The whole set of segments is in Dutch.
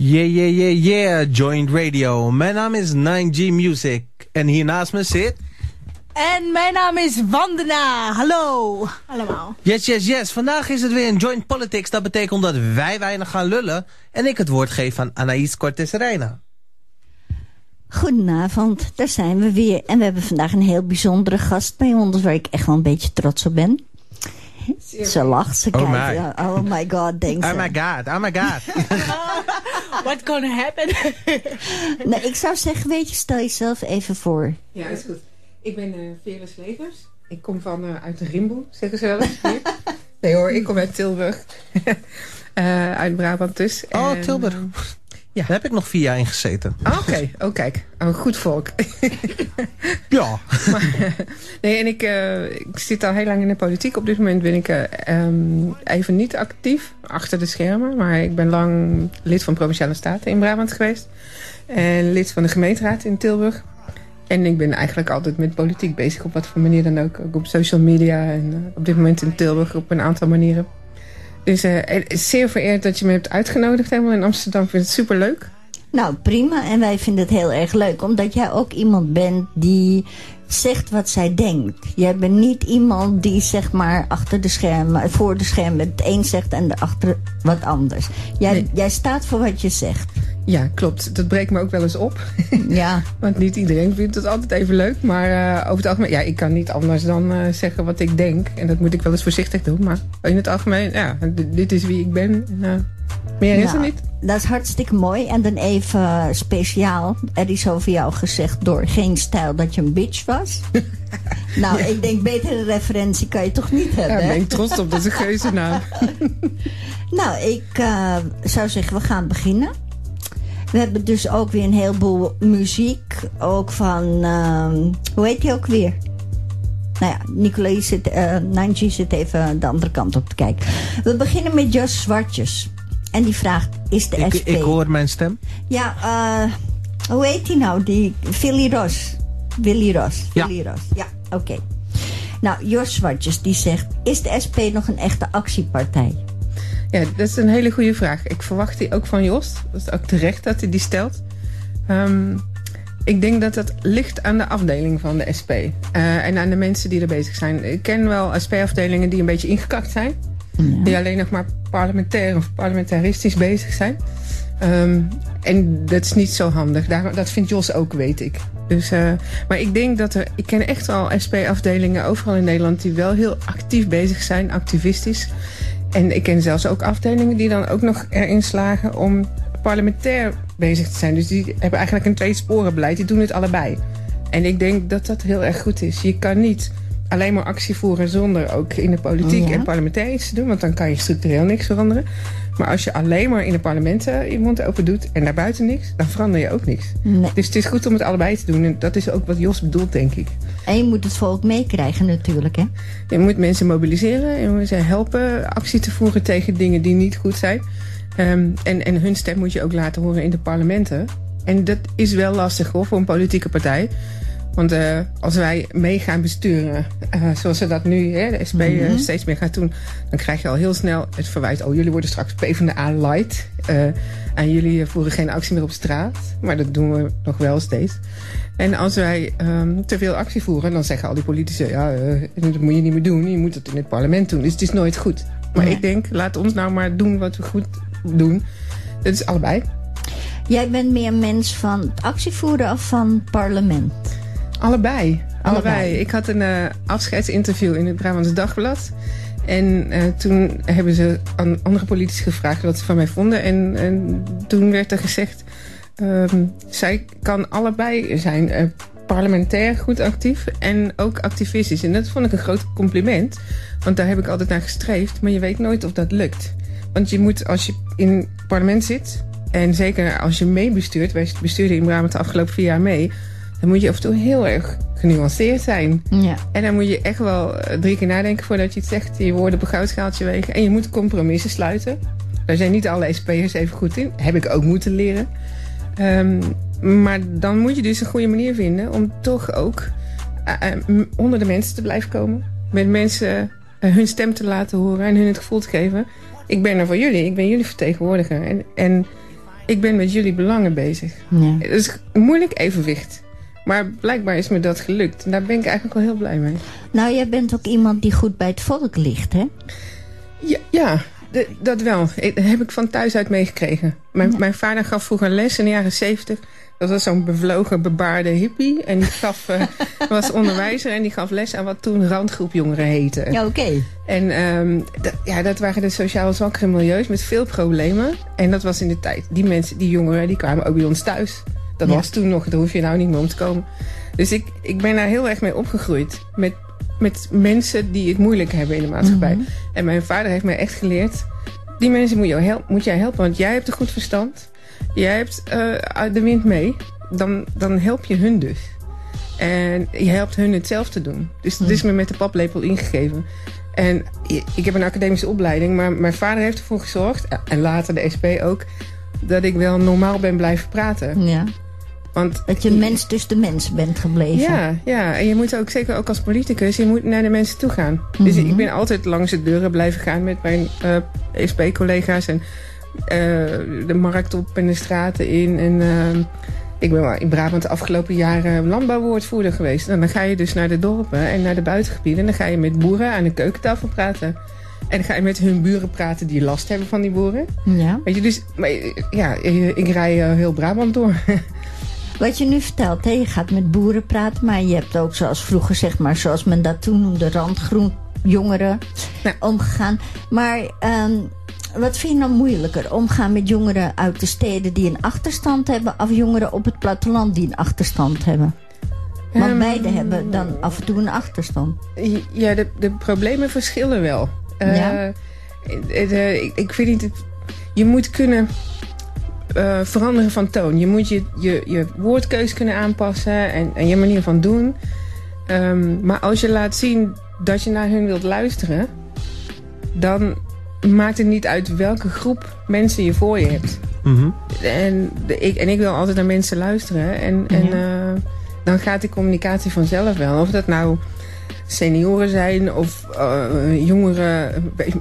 Yeah, yeah, yeah, yeah, Joint Radio. Mijn naam is 9G Music. En hier naast me zit... En mijn naam is Wandena. Hallo allemaal. Yes, yes, yes. Vandaag is het weer een Joint Politics. Dat betekent dat wij weinig gaan lullen. En ik het woord geef aan Anaïs Cortes Reina. Goedenavond, daar zijn we weer. En we hebben vandaag een heel bijzondere gast bij ons... waar ik echt wel een beetje trots op ben. Ze lacht, ze Oh kijkt. Oh my god, denkt ze. Oh my god, oh my god. What gonna happen? Nou, ik zou zeggen, weet je, stel jezelf even voor. Ja, is goed. Ik ben uh, Veres Levers. Ik kom van uh, uit de Rimboe, zeggen ze wel eens. hier. nee hoor, ik kom uit Tilburg. uh, uit Brabant dus. Oh, En, Tilburg. Eh, Ja. Daar heb ik nog vier jaar in gezeten. ah, Oké, oh kijk. Oh, goed volk. Ja. maar, nee, en ik, eh, ik zit al heel lang in de politiek. Op dit moment ben ik eh, ehm, even niet actief achter de schermen. Maar ik ben lang lid van Provinciale Staten in Brabant geweest. En lid van de gemeenteraad in Tilburg. En ik ben eigenlijk altijd met politiek bezig op wat voor manier dan ook. Ook op social media en eh, op dit moment in Tilburg op een aantal manieren. Dus zeer vereerd dat je me hebt uitgenodigd helemaal in Amsterdam. Ik vind het superleuk. Nou, prima. En wij vinden het heel erg leuk. Omdat jij ook iemand bent die zegt wat zij denkt. Jij bent niet iemand die zeg maar achter de schermen, voor de schermen het een zegt en daarachter wat anders. Jij, Nee. jij staat voor wat je zegt. Ja, klopt. Dat breekt me ook wel eens op. Ja. Want niet iedereen vindt het altijd even leuk. Maar eh, over het algemeen, ja, ik kan niet anders dan eh, zeggen wat ik denk. En dat moet ik wel eens voorzichtig doen. Maar in het algemeen, ja, dit is wie ik ben. En, eh, meer is er niet. Dat is hartstikke mooi. En dan even speciaal. Er is over jou gezegd door geen stijl dat je een bitch was. nou, ik denk betere referentie kan je toch niet Ja, hebben. daar hè? ben ik trots op. Dat is een geuzennaam. Nou, ik eh, zou zeggen, we gaan beginnen. We hebben dus ook weer een heleboel muziek. Ook van, ehm, hoe heet die ook weer? Nou ja, Nicolai zit, eh Nanji zit even de andere kant op te kijken. We beginnen met Jos Zwartjes. En die vraagt, is de Ik, SP... ik hoor mijn stem. Ja, eh, hoe heet die nou? Die Willy Ros. Willy Ros. Ja. Willy Ros. Ja, oké. Nou, Jos Zwartjes die zegt, is de SP nog een echte actiepartij? Ja, dat is een hele goede vraag. Ik verwacht die ook van Jos. Dat is ook terecht dat hij die stelt. Ehm, ik denk dat dat ligt aan de afdeling van de SP. eh, en aan de mensen die er bezig zijn. Ik ken wel SP-afdelingen die een beetje ingekakt zijn. Die alleen nog maar parlementair of parlementaristisch bezig zijn. Ehm, en dat is niet zo handig. Daar, dat vindt Jos ook, weet ik. Dus, eh, maar ik denk dat er... Ik ken echt wel SP-afdelingen overal in Nederland... die wel heel actief bezig zijn, activistisch. En ik ken zelfs ook afdelingen die dan ook nog erin slagen... om parlementair bezig te zijn. Dus die hebben eigenlijk een tweesporenbeleid. Die doen het allebei. En ik denk dat dat heel erg goed is. Je kan niet alleen maar actie voeren zonder ook in de politiek Ja. en parlementair iets te doen. Want dan kan je structureel niks veranderen. Maar als je alleen maar in de parlementen je mond open doet en daarbuiten niks, dan verander je ook niks. Nee. Dus het is goed om het allebei te doen. En dat is ook wat Jos bedoelt, denk ik. En je moet het volk meekrijgen natuurlijk, hè? Je moet mensen mobiliseren. Je moet ze helpen actie te voeren tegen dingen die niet goed zijn. Ehm, en, en hun stem moet je ook laten horen in de parlementen. En dat is wel lastig hoor, voor een politieke partij. Want eh, als wij mee gaan besturen, eh, zoals ze dat nu, hè, de SP eh, steeds meer gaat doen... dan krijg je al heel snel het verwijt... oh, jullie worden straks PvdA light. eh en jullie voeren geen actie meer op straat. Maar dat doen we nog wel steeds. En als wij ehm, te veel actie voeren, dan zeggen al die politici... ja, dat moet je niet meer doen, je moet het in het parlement doen. Dus het is nooit goed. Maar Nee. ik denk, laat ons nou maar doen wat we goed doen. Dat is allebei. Jij bent meer mens van het actievoeren of van parlement? Allebei. Allebei. Allebei. Ik had een eh, afscheidsinterview in het Brabants Dagblad. En eh, toen hebben ze aan andere politici gevraagd wat ze van mij vonden. En, en toen werd er gezegd... ehm, zij kan allebei zijn. eh, parlementair goed actief en ook activistisch. En dat vond ik een groot compliment. Want daar heb ik altijd naar gestreefd. Maar je weet nooit of dat lukt. Want je moet, als je in het parlement zit... en zeker als je meebestuurt... wij bestuurden in Brabant de afgelopen vier jaar mee... dan moet je af en toe heel erg genuanceerd zijn. Ja. En dan moet je echt wel eh, drie keer nadenken voordat je het zegt. Je woorden op een goudschaaltje wegen. En je moet compromissen sluiten. Daar zijn niet alle SP'ers even goed in. Heb ik ook moeten leren. Ehm, maar dan moet je dus een goede manier vinden om toch ook eh, eh, onder de mensen te blijven komen. Met mensen hun stem te laten horen en hun het gevoel te geven. Ik ben er voor jullie, ik ben jullie vertegenwoordiger. En, en ik ben met jullie belangen bezig. Ja. Het is moeilijk evenwicht. Maar blijkbaar is me dat gelukt. En daar ben ik eigenlijk wel heel blij mee. Nou, jij bent ook iemand die goed bij het volk ligt, hè? Ja, dat wel. Ik- Dat heb ik van thuis uit meegekregen. Mijn, Ja. mijn vader gaf vroeger les in de jaren zeventig. Dat was zo'n bevlogen, bebaarde hippie. En die gaf, eh, was onderwijzer en die gaf les aan wat toen randgroepjongeren heette. Ja, oké. En ehm, dat, ja, dat waren de sociaal zwakkere milieus met veel problemen. En dat was in de tijd. Die mensen, die jongeren, die kwamen ook bij ons thuis. Dat Ja. was toen nog, daar hoef je nou niet meer om te komen. Dus ik, ik ben daar heel erg mee opgegroeid. Met, met mensen die het moeilijk hebben in de maatschappij. Mhm. En mijn vader heeft mij echt geleerd... die mensen moet, jou help, moet jij helpen, want jij hebt een goed verstand. Jij hebt eh, de wind mee. Dan, dan help je hun dus. En je helpt hun het zelf te doen. Dus dat is me met de paplepel ingegeven. En ik heb een academische opleiding, maar mijn vader heeft ervoor gezorgd, en later de SP ook, dat ik wel normaal ben blijven praten. Ja. Want Dat je mens tussen de mensen bent gebleven. ja, ja, en je moet ook, zeker ook als politicus, je moet naar de mensen toe gaan. Dus Mhm. ik ben altijd langs de deuren blijven gaan met mijn eh SP-collega's en eh, de markt op en de straten in. En eh, ik ben wel in Brabant de afgelopen jaren landbouwwoordvoerder geweest. En dan ga je dus naar de dorpen en naar de buitengebieden. En dan ga je met boeren aan de keukentafel praten. En dan ga je met hun buren praten die last hebben van die boeren. Ja. Weet je, dus maar, ja, ik rij heel Brabant door. Wat je nu vertelt, hè, je gaat met boeren praten, maar je hebt ook zoals vroeger, zeg maar, zoals men dat toen noemde, randgroen jongeren Ja. omgegaan. Maar ehm, wat vind je nou moeilijker? Omgaan met jongeren uit de steden die een achterstand hebben, of jongeren op het platteland die een achterstand hebben? Want Ehm, beide hebben dan af en toe een achterstand. Ja, de, de problemen verschillen wel. Eh, Ja. eh, ik, ik vind niet... Je moet kunnen eh, veranderen van toon. Je moet je, je, je woordkeus kunnen aanpassen en, en je manier van doen. Ehm, maar als je laat zien dat je naar hun wilt luisteren... dan maakt het niet uit welke groep mensen je voor je hebt. Mhm. En, de, ik, en ik wil altijd naar mensen luisteren. En, en Ja. eh, dan gaat die communicatie vanzelf wel. Of dat nou senioren zijn of eh, jongere,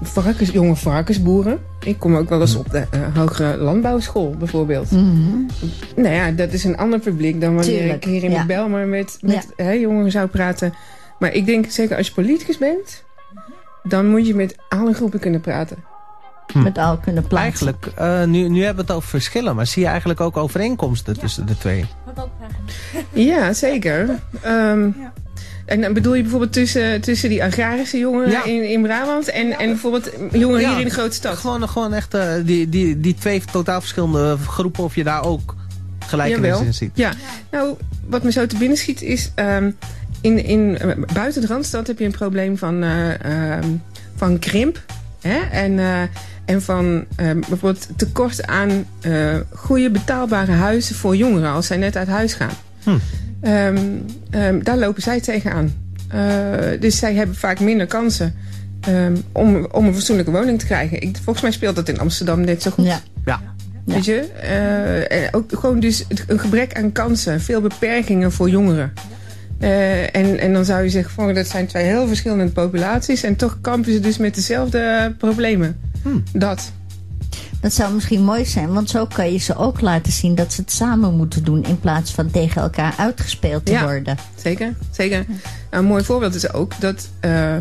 varkens, jonge varkensboeren. Ik kom ook wel eens op de eh, hogere landbouwschool bijvoorbeeld. Mhm. Nou ja, dat is een ander publiek dan wanneer Tuurlijk, ik hier in ja. de Belmer met, met hè, jongeren zou praten. Maar ik denk zeker als je politicus bent, dan moet je met alle groepen kunnen praten. Hm. Met al kunnen plaatsen. Eigenlijk, eh, nu, nu hebben we het over verschillen, maar zie je eigenlijk ook overeenkomsten tussen de twee? Wat ook vragen. Ja, zeker. Ehm, Ja. En dan bedoel je bijvoorbeeld tussen, tussen die agrarische jongeren Ja. in, in Brabant en, en bijvoorbeeld jongeren Ja. hier in de grote stad? Gewoon, gewoon echt eh, die, die, die twee totaal verschillende groepen, of je daar ook gelijkenis Jawel. in ziet. Ja, nou, wat me zo te binnen schiet is... ehm, in, in, eh, buiten de Randstad heb je een probleem van, eh, ehm, van krimp. Hè? En, en van ehm, bijvoorbeeld tekort aan goede betaalbare huizen voor jongeren... als zij net uit huis gaan. Hm. Ehm, ehm, daar lopen zij tegenaan. Eh dus zij hebben vaak minder kansen... ehm, om, om een fatsoenlijke woning te krijgen. Ik, volgens mij speelt dat in Amsterdam net zo goed. Ja. Ja. Weet je? Eh, en ook gewoon dus een gebrek aan kansen. Veel beperkingen voor jongeren. Eh, en, en dan zou je zeggen, van, dat zijn twee heel verschillende populaties. En toch kampen ze dus met dezelfde problemen. Hmm. Dat. Dat zou misschien mooi zijn, want zo kan je ze ook laten zien dat ze het samen moeten doen in plaats van tegen elkaar uitgespeeld te Ja. worden. Zeker, zeker. Nou, een mooi voorbeeld is ook dat... eh,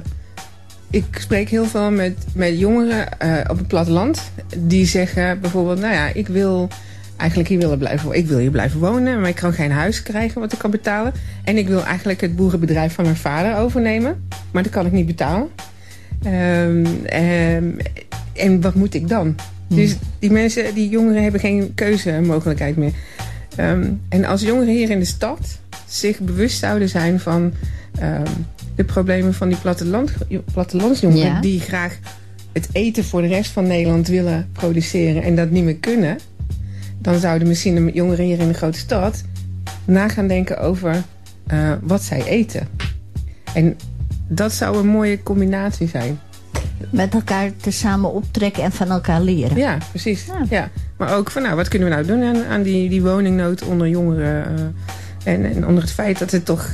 ik spreek heel veel met, met jongeren eh, op het platteland. Die zeggen bijvoorbeeld, nou ja, ik wil eigenlijk hier willen blijven, ik wil hier blijven wonen. Maar ik kan geen huis krijgen wat ik kan betalen. En ik wil eigenlijk het boerenbedrijf van mijn vader overnemen. Maar dat kan ik niet betalen. Ehm, ehm, en wat moet ik dan? Dus die mensen, die jongeren hebben geen keuzemogelijkheid meer. Ehm, en als jongeren hier in de stad zich bewust zouden zijn van ehm, de problemen van die platteland, plattelandsjongeren... Ja. die graag het eten voor de rest van Nederland willen produceren en dat niet meer kunnen... dan zouden misschien de jongeren hier in de grote stad na gaan denken over eh, wat zij eten. En dat zou een mooie combinatie zijn. Met elkaar te samen optrekken en van elkaar leren. Ja, precies. Ja. Ja. Maar ook van, nou, wat kunnen we nou doen aan, aan die, die woningnood onder jongeren? eh, en, en onder het feit dat het toch,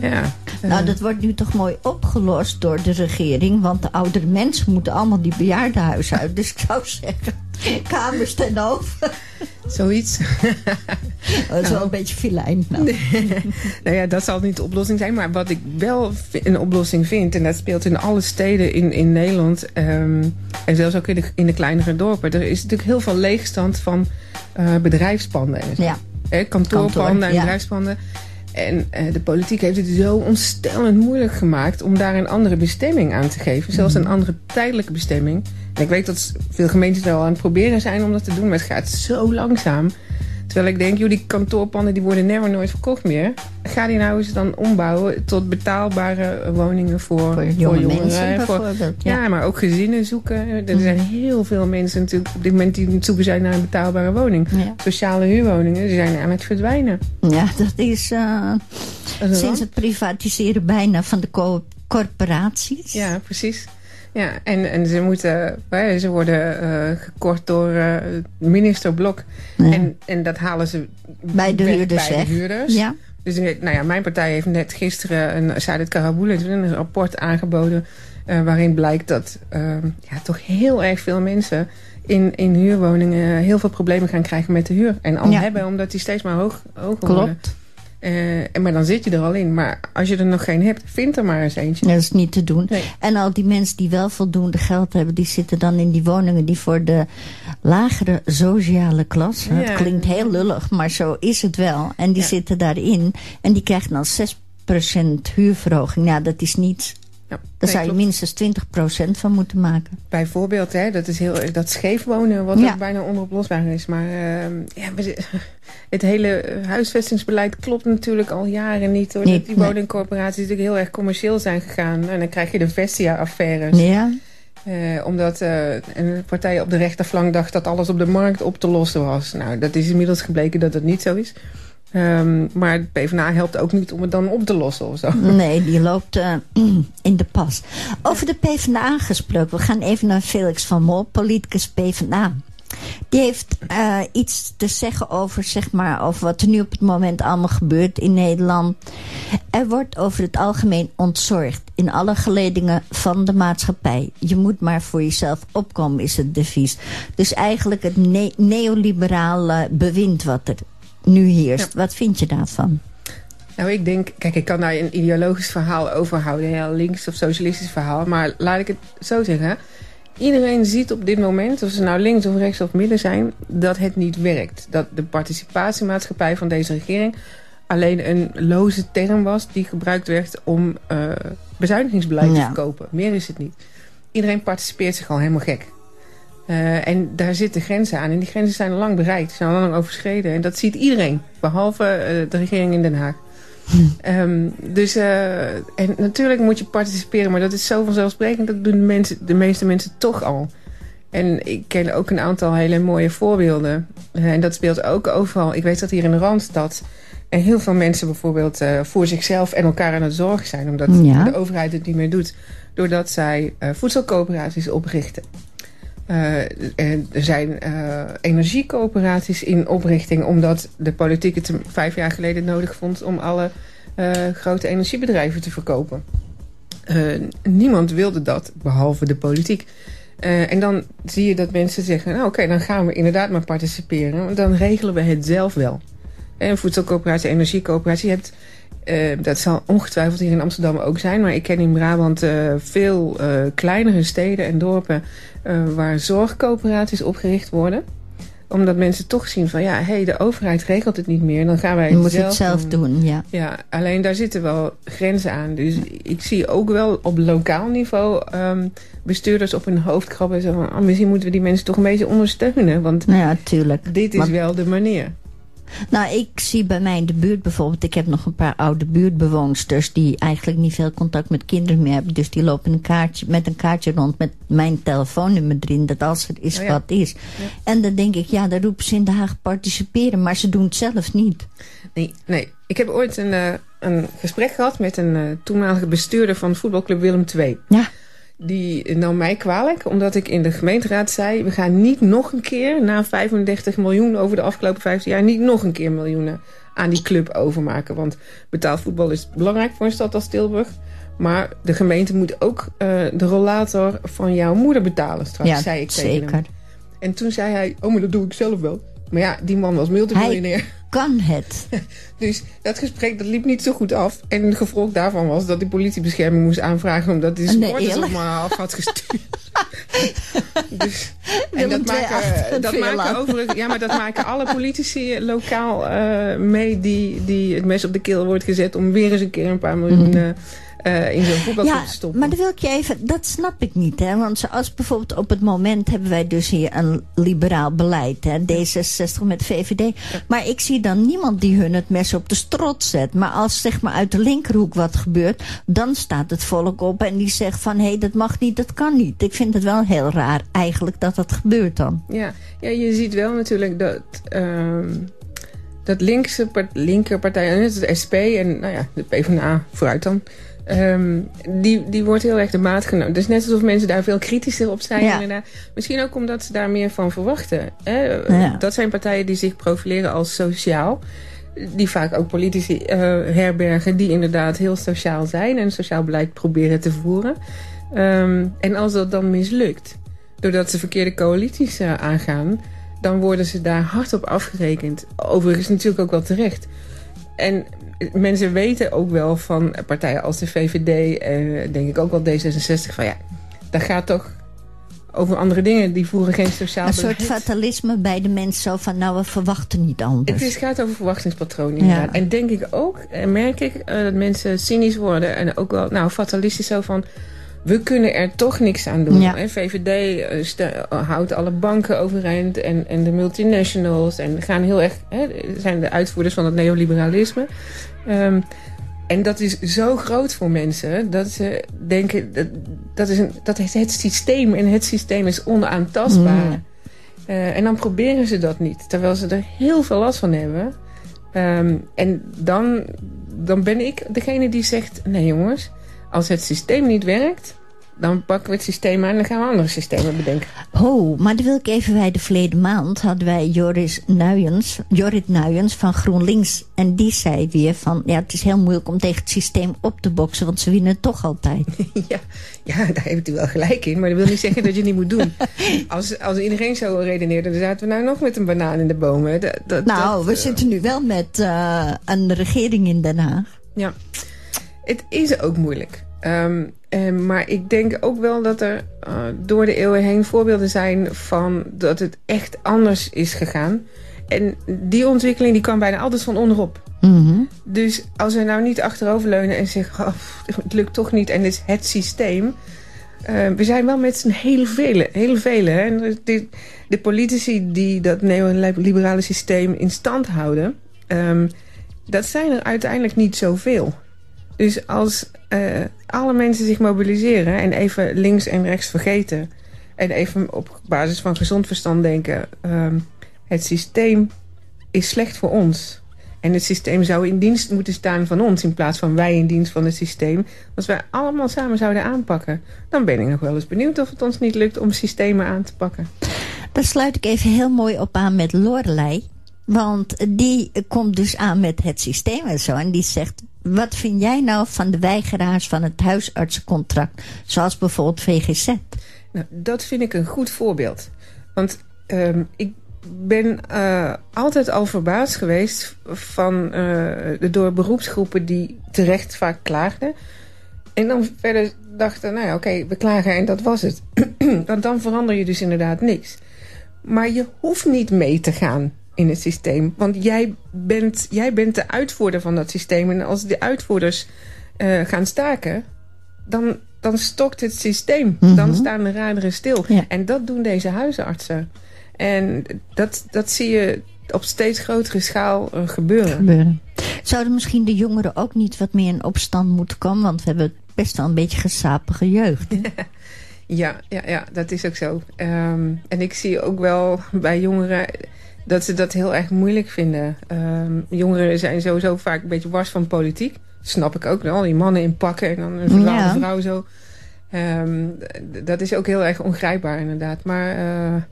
ja... eh, Nou, dat wordt nu toch mooi opgelost door de regering. Want de oudere mensen moeten allemaal die bejaardenhuizen uit. Dus ik zou zeggen, kamers ten over. Zoiets. Dat is wel een beetje filijn. Nou. nou ja, dat zal niet de oplossing zijn. Maar wat ik wel een oplossing vind... en dat speelt in alle steden in, in Nederland... ehm, en zelfs ook in de, in de kleinere dorpen... er is natuurlijk heel veel leegstand van eh, bedrijfspanden. En zo. Ja. Hè, kantoorpanden Kantoor, en ja. bedrijfspanden. En eh, de politiek heeft het zo ontstellend moeilijk gemaakt... om daar een andere bestemming aan te geven. Zelfs Mhm. een andere tijdelijke bestemming. Ik weet dat veel gemeentes wel aan het proberen zijn om dat te doen... maar het gaat zo langzaam... Terwijl ik denk, joh, die kantoorpanden die worden never nooit verkocht meer. Ga die nou eens dan ombouwen tot betaalbare woningen voor, Voor jonge jongeren. mensen voor- ja. Ja. Mhm. maar ook gezinnen zoeken. Er zijn heel veel mensen natuurlijk op dit moment die het zoeken zijn naar een betaalbare woning. Ja. Sociale huurwoningen die zijn aan het verdwijnen. ja, dat is eh, sinds het privatiseren bijna van de co- corporaties. Ja, precies. Ja, en, en ze, moeten, ze worden eh, gekort door eh, minister Blok. Ja. En, en dat halen ze Bij de huurders bij de huurders. Ja. Dus nou ja, mijn partij heeft net gisteren een Sadet Karaboul een rapport aangeboden. eh, waarin blijkt dat eh, ja, toch heel erg veel mensen in, in huurwoningen heel veel problemen gaan krijgen met de huur. En al Ja. hebben omdat die steeds maar hoog, hoger. Klopt. En maar dan zit je er al in. Maar als je er nog geen hebt, vind er maar eens eentje. Dat is niet te doen. Nee. En al die mensen die wel voldoende geld hebben... die zitten dan in die woningen die voor de lagere sociale klasse... Ja. Het klinkt heel lullig, maar zo is het wel. En die Ja. zitten daarin. En die krijgen dan 6% huurverhoging. Nou, dat is niets. Ja, Daar zou je klopt. minstens 20% van moeten maken. Bijvoorbeeld, hè, dat is heel dat scheef wonen, wat Ja. ook bijna onoplosbaar is. Maar ehm, ja, het hele huisvestingsbeleid klopt natuurlijk al jaren niet. Doordat die nee. woningcorporaties natuurlijk heel erg commercieel zijn gegaan. En dan krijg je de Vestia-affaires. Ja, Eh, omdat eh, een partij op de rechterflank dacht dat alles op de markt op te lossen was. Nou, dat is inmiddels gebleken dat dat niet zo is. Ehm, maar de PvdA helpt ook niet om het dan op te lossen of zo. nee, die loopt eh, in de pas. Over de PvdA gesproken. We gaan even naar Felix van Mol, politicus PvdA. Die heeft eh, iets te zeggen over, zeg maar, over wat er nu op het moment allemaal gebeurt in Nederland. Er wordt over het algemeen ontzorgd in alle geledingen van de maatschappij. Je moet maar voor jezelf opkomen, is het devies. Dus eigenlijk het ne- neoliberale bewind wat er nu heerst. Wat vind je daarvan? Nou, ik denk, kijk, ik kan daar een ideologisch verhaal over houden. Heel links of socialistisch verhaal. Maar laat ik het zo zeggen. Iedereen ziet op dit moment, of ze nou links of rechts of midden zijn, dat het niet werkt. Dat de participatiemaatschappij van deze regering alleen een loze term was die gebruikt werd om eh, bezuinigingsbeleid te verkopen. Meer is het niet. Iedereen participeert zich al helemaal gek. Eh, en daar zitten grenzen aan. En die grenzen zijn al lang bereikt, zijn al lang overschreden. En dat ziet iedereen, behalve eh, de regering in Den Haag. Ehm, dus, eh, en natuurlijk moet je participeren, maar dat is zo vanzelfsprekend. Dat doen de, mensen, de meeste mensen toch al. En ik ken ook een aantal hele mooie voorbeelden. En dat speelt ook overal. Ik weet dat hier in de Randstad er heel veel mensen bijvoorbeeld voor zichzelf en elkaar aan het zorgen zijn. Omdat Ja. de overheid het niet meer doet. Doordat zij voedselcoöperaties oprichten. Eh, er zijn eh, energiecoöperaties in oprichting... omdat de politiek het vijf jaar geleden nodig vond... om alle eh, grote energiebedrijven te verkopen. Niemand wilde dat, behalve de politiek. En dan zie je dat mensen zeggen... nou oké, dan gaan we inderdaad maar participeren. Dan regelen we het zelf wel. En voedselcoöperatie, energiecoöperatie... Hebt, eh, dat zal ongetwijfeld hier in Amsterdam ook zijn... maar ik ken in Brabant eh, veel eh, kleinere steden en dorpen... waar zorgcoöperaties opgericht worden omdat mensen toch zien van ja, hé, hey, de overheid regelt het niet meer. Dan gaan wij het moet zelf het zelf doen, ja. ja, alleen daar zitten wel grenzen aan. Dus ik zie ook wel op lokaal niveau ehm, bestuurders op hun hoofd krabben. en Zo van, "Ah, misschien moeten we die mensen toch een beetje ondersteunen. Want Nou ja, tuurlijk. dit is Maar- wel de manier. Nou, ik zie bij mij in de buurt bijvoorbeeld... ik heb nog een paar oude buurtbewoonsters... die eigenlijk niet veel contact met kinderen meer hebben. Dus die lopen een kaartje, met een kaartje rond met mijn telefoonnummer erin... dat als er is Oh ja. wat is. En dan denk ik, ja, daar roepen ze in Den Haag participeren... maar ze doen het zelf niet. Nee, nee. Ik heb ooit een, eh, een gesprek gehad met een eh, toenmalige bestuurder van voetbalclub Willem II. Ja, Die nam mij kwalijk, omdat ik in de gemeenteraad zei... we gaan niet nog een keer, na 35 miljoen over de afgelopen 15 jaar... niet nog een keer miljoenen aan die club overmaken. Want betaald voetbal is belangrijk voor een stad als Tilburg. Maar de gemeente moet ook eh, de rollator van jouw moeder betalen straks, ja zei ik tegen zeker. hem. En toen zei hij, oh, maar dat doe ik zelf wel. Maar ja, die man was multimiljonair. Kan het? Dus dat gesprek dat liep niet zo goed af. En het gevolg daarvan was dat hij politiebescherming moest aanvragen... omdat Nee, supporters eerlijk? allemaal af had gestuurd. dus, en dat maken, dat maken overigens, ja, maar dat maken alle politici lokaal eh, mee... Die, die het mes op de keel wordt gezet om weer eens een keer een paar miljoen... eh, eh, in zo'n voetbalclub. Ja, stoppen. maar dan wil ik je even, dat snap ik niet. Hè? Want zoals bijvoorbeeld op het moment hebben wij dus hier een liberaal beleid. Hè? D66 met VVD. Maar ik zie dan niemand die hun het mes op de strot zet. Maar als zeg maar uit de linkerhoek wat gebeurt, dan staat het volk op en die zegt van hé, hey, dat mag niet, dat kan niet. Ik vind het wel heel raar eigenlijk dat dat gebeurt dan. Ja, ja je ziet wel natuurlijk dat, ehm, dat linkse part, linkerpartijen, de SP en nou ja, de PvdA vooruit dan... ehm, die, die wordt heel erg de maat genomen. Dus net alsof mensen daar veel kritischer op zijn. Ja. inderdaad. Misschien ook omdat ze daar meer van verwachten. Hè? Ja. Dat zijn partijen die zich profileren als sociaal. Die vaak ook politici eh, herbergen die inderdaad heel sociaal zijn... en sociaal beleid proberen te voeren. Ehm, en als dat dan mislukt, doordat ze verkeerde coalities eh, aangaan... dan worden ze daar hard op afgerekend. Overigens natuurlijk ook wel terecht. En mensen weten ook wel van partijen als de VVD... en denk ik ook wel D66 van ja, dat gaat toch over andere dingen. Die voeren geen sociaal Een soort beleid. fatalisme bij de mensen zo van nou we verwachten niet anders. Het is, gaat over verwachtingspatronen inderdaad. Ja. En denk ik ook, en merk ik, eh, dat mensen cynisch worden. En ook wel, nou, fatalistisch zo van... We kunnen er toch niks aan doen. Ja. VVD eh, eh, houdt alle banken overeind en, en de multinationals. En gaan heel erg, hè, zijn de uitvoerders van het neoliberalisme. Ehm, en dat is zo groot voor mensen dat ze denken dat, dat, is, een, dat is het systeem en het systeem is onaantastbaar. Mm. Eh, en dan proberen ze dat niet, terwijl ze er heel veel last van hebben. Ehm, en dan, dan ben ik degene die zegt: nee jongens, als het systeem niet werkt, dan pakken we het systeem aan en dan gaan we andere systemen bedenken. Oh, maar dan wil ik even bij de verleden maand hadden wij Joris Nuyens, Jorrit Nuyens van GroenLinks. En die zei weer van, ja het is heel moeilijk om tegen het systeem op te boksen, want ze winnen toch altijd. ja, ja, daar heeft u wel gelijk in. Maar dat wil niet zeggen dat je het niet moet doen. Als, als iedereen zo redeneerde, dan zaten we nou nog met een banaan in de bomen. Dat, dat, nou, dat, we eh, zitten nu wel met eh, een regering in Den Haag. Ja, het is ook moeilijk. Ehm, eh, maar ik denk ook wel dat er eh, door de eeuwen heen voorbeelden zijn van dat het echt anders is gegaan. En die ontwikkeling die kwam bijna altijd van onderop. Mhm. Dus als we nou niet achteroverleunen en zeggen, oh, het lukt toch niet en dit is het systeem. Eh, we zijn wel met z'n heel vele, heel vele. Hè? En de, de politici die dat neoliberale systeem in stand houden, ehm, dat zijn er uiteindelijk niet zoveel. Dus als eh, alle mensen zich mobiliseren en even links en rechts vergeten... en even op basis van gezond verstand denken... ehm, het systeem is slecht voor ons. En het systeem zou in dienst moeten staan van ons... in plaats van wij in dienst van het systeem. Als wij allemaal samen zouden aanpakken... dan ben ik nog wel eens benieuwd of het ons niet lukt om systemen aan te pakken. Daar sluit ik even heel mooi op aan met Lorelei. Want die komt dus aan met het systeem en zo. En die zegt, wat vind jij nou van de weigeraars van het huisartsencontract? Zoals bijvoorbeeld VGZ. Nou, dat vind ik een goed voorbeeld. Want ehm, ik ben eh, altijd al verbaasd geweest van de door beroepsgroepen die terecht vaak klaagden. En dan verder dachten, nou ja, oké, we klagen en dat was het. Want dan verander je dus inderdaad niks. Maar je hoeft niet mee te gaan in het systeem. Want jij bent, jij bent de uitvoerder van dat systeem. En als de uitvoerders eh, gaan staken, dan, dan stokt het systeem. Dan staan de raderen stil. Ja. En dat doen deze huisartsen. En dat, dat zie je op steeds grotere schaal eh, gebeuren. gebeuren. Zouden misschien de jongeren ook niet wat meer in opstand moeten komen? Want we hebben best wel een beetje gesapige jeugd. Ja, ja, ja, dat is ook zo. Ehm, en ik zie ook wel bij jongeren dat ze dat heel erg moeilijk vinden. Ehm, jongeren zijn sowieso vaak een beetje wars van politiek. Snap ik ook wel. Die mannen in pakken en dan een verdwaalde Ja. vrouw zo. Ehm, dat is ook heel erg ongrijpbaar inderdaad. Maar eh,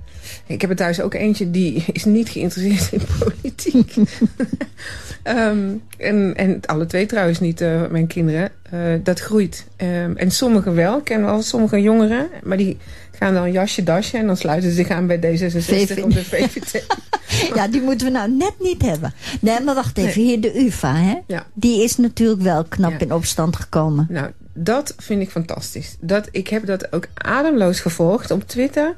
ik heb er thuis ook eentje die is niet geïnteresseerd in politiek. Ehm, en, en alle twee trouwens niet, eh, mijn kinderen. Eh, dat groeit. En sommigen wel. Ik ken wel sommige jongeren. Maar die gaan dan jasje dasje. En dan sluiten ze zich aan bij D66 VVD. of de VVD. Ja, die moeten we nou net niet hebben. Nee, maar wacht even. Hier de UvA, hè? Ja. Die is natuurlijk wel knap Ja. in opstand gekomen. Nou, dat vind ik fantastisch. Dat, ik heb dat ook ademloos gevolgd op Twitter.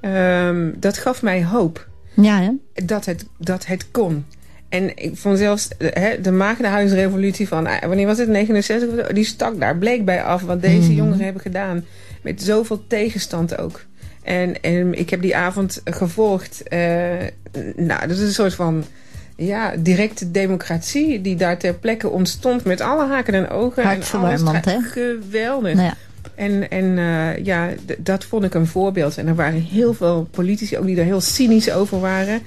Ehm, dat gaf mij hoop Ja, hè? dat het, dat het kon. En ik vond zelfs eh, hè, de Maagdenhuisrevolutie van... eh, wanneer was het? 69 of zo? Die stak daar bleek bij af. Wat deze Mhm. jongeren hebben gedaan. Met zoveel tegenstand ook. En, en ik heb die avond gevolgd. eh, nou, dat is een soort van... Ja, directe democratie die daar ter plekke ontstond met alle haken en ogen. en Hartverwarmend, hè? Geweldig. Nou ja. En, en eh, ja, dat vond ik een voorbeeld. En er waren heel veel politici ook die er heel cynisch over waren.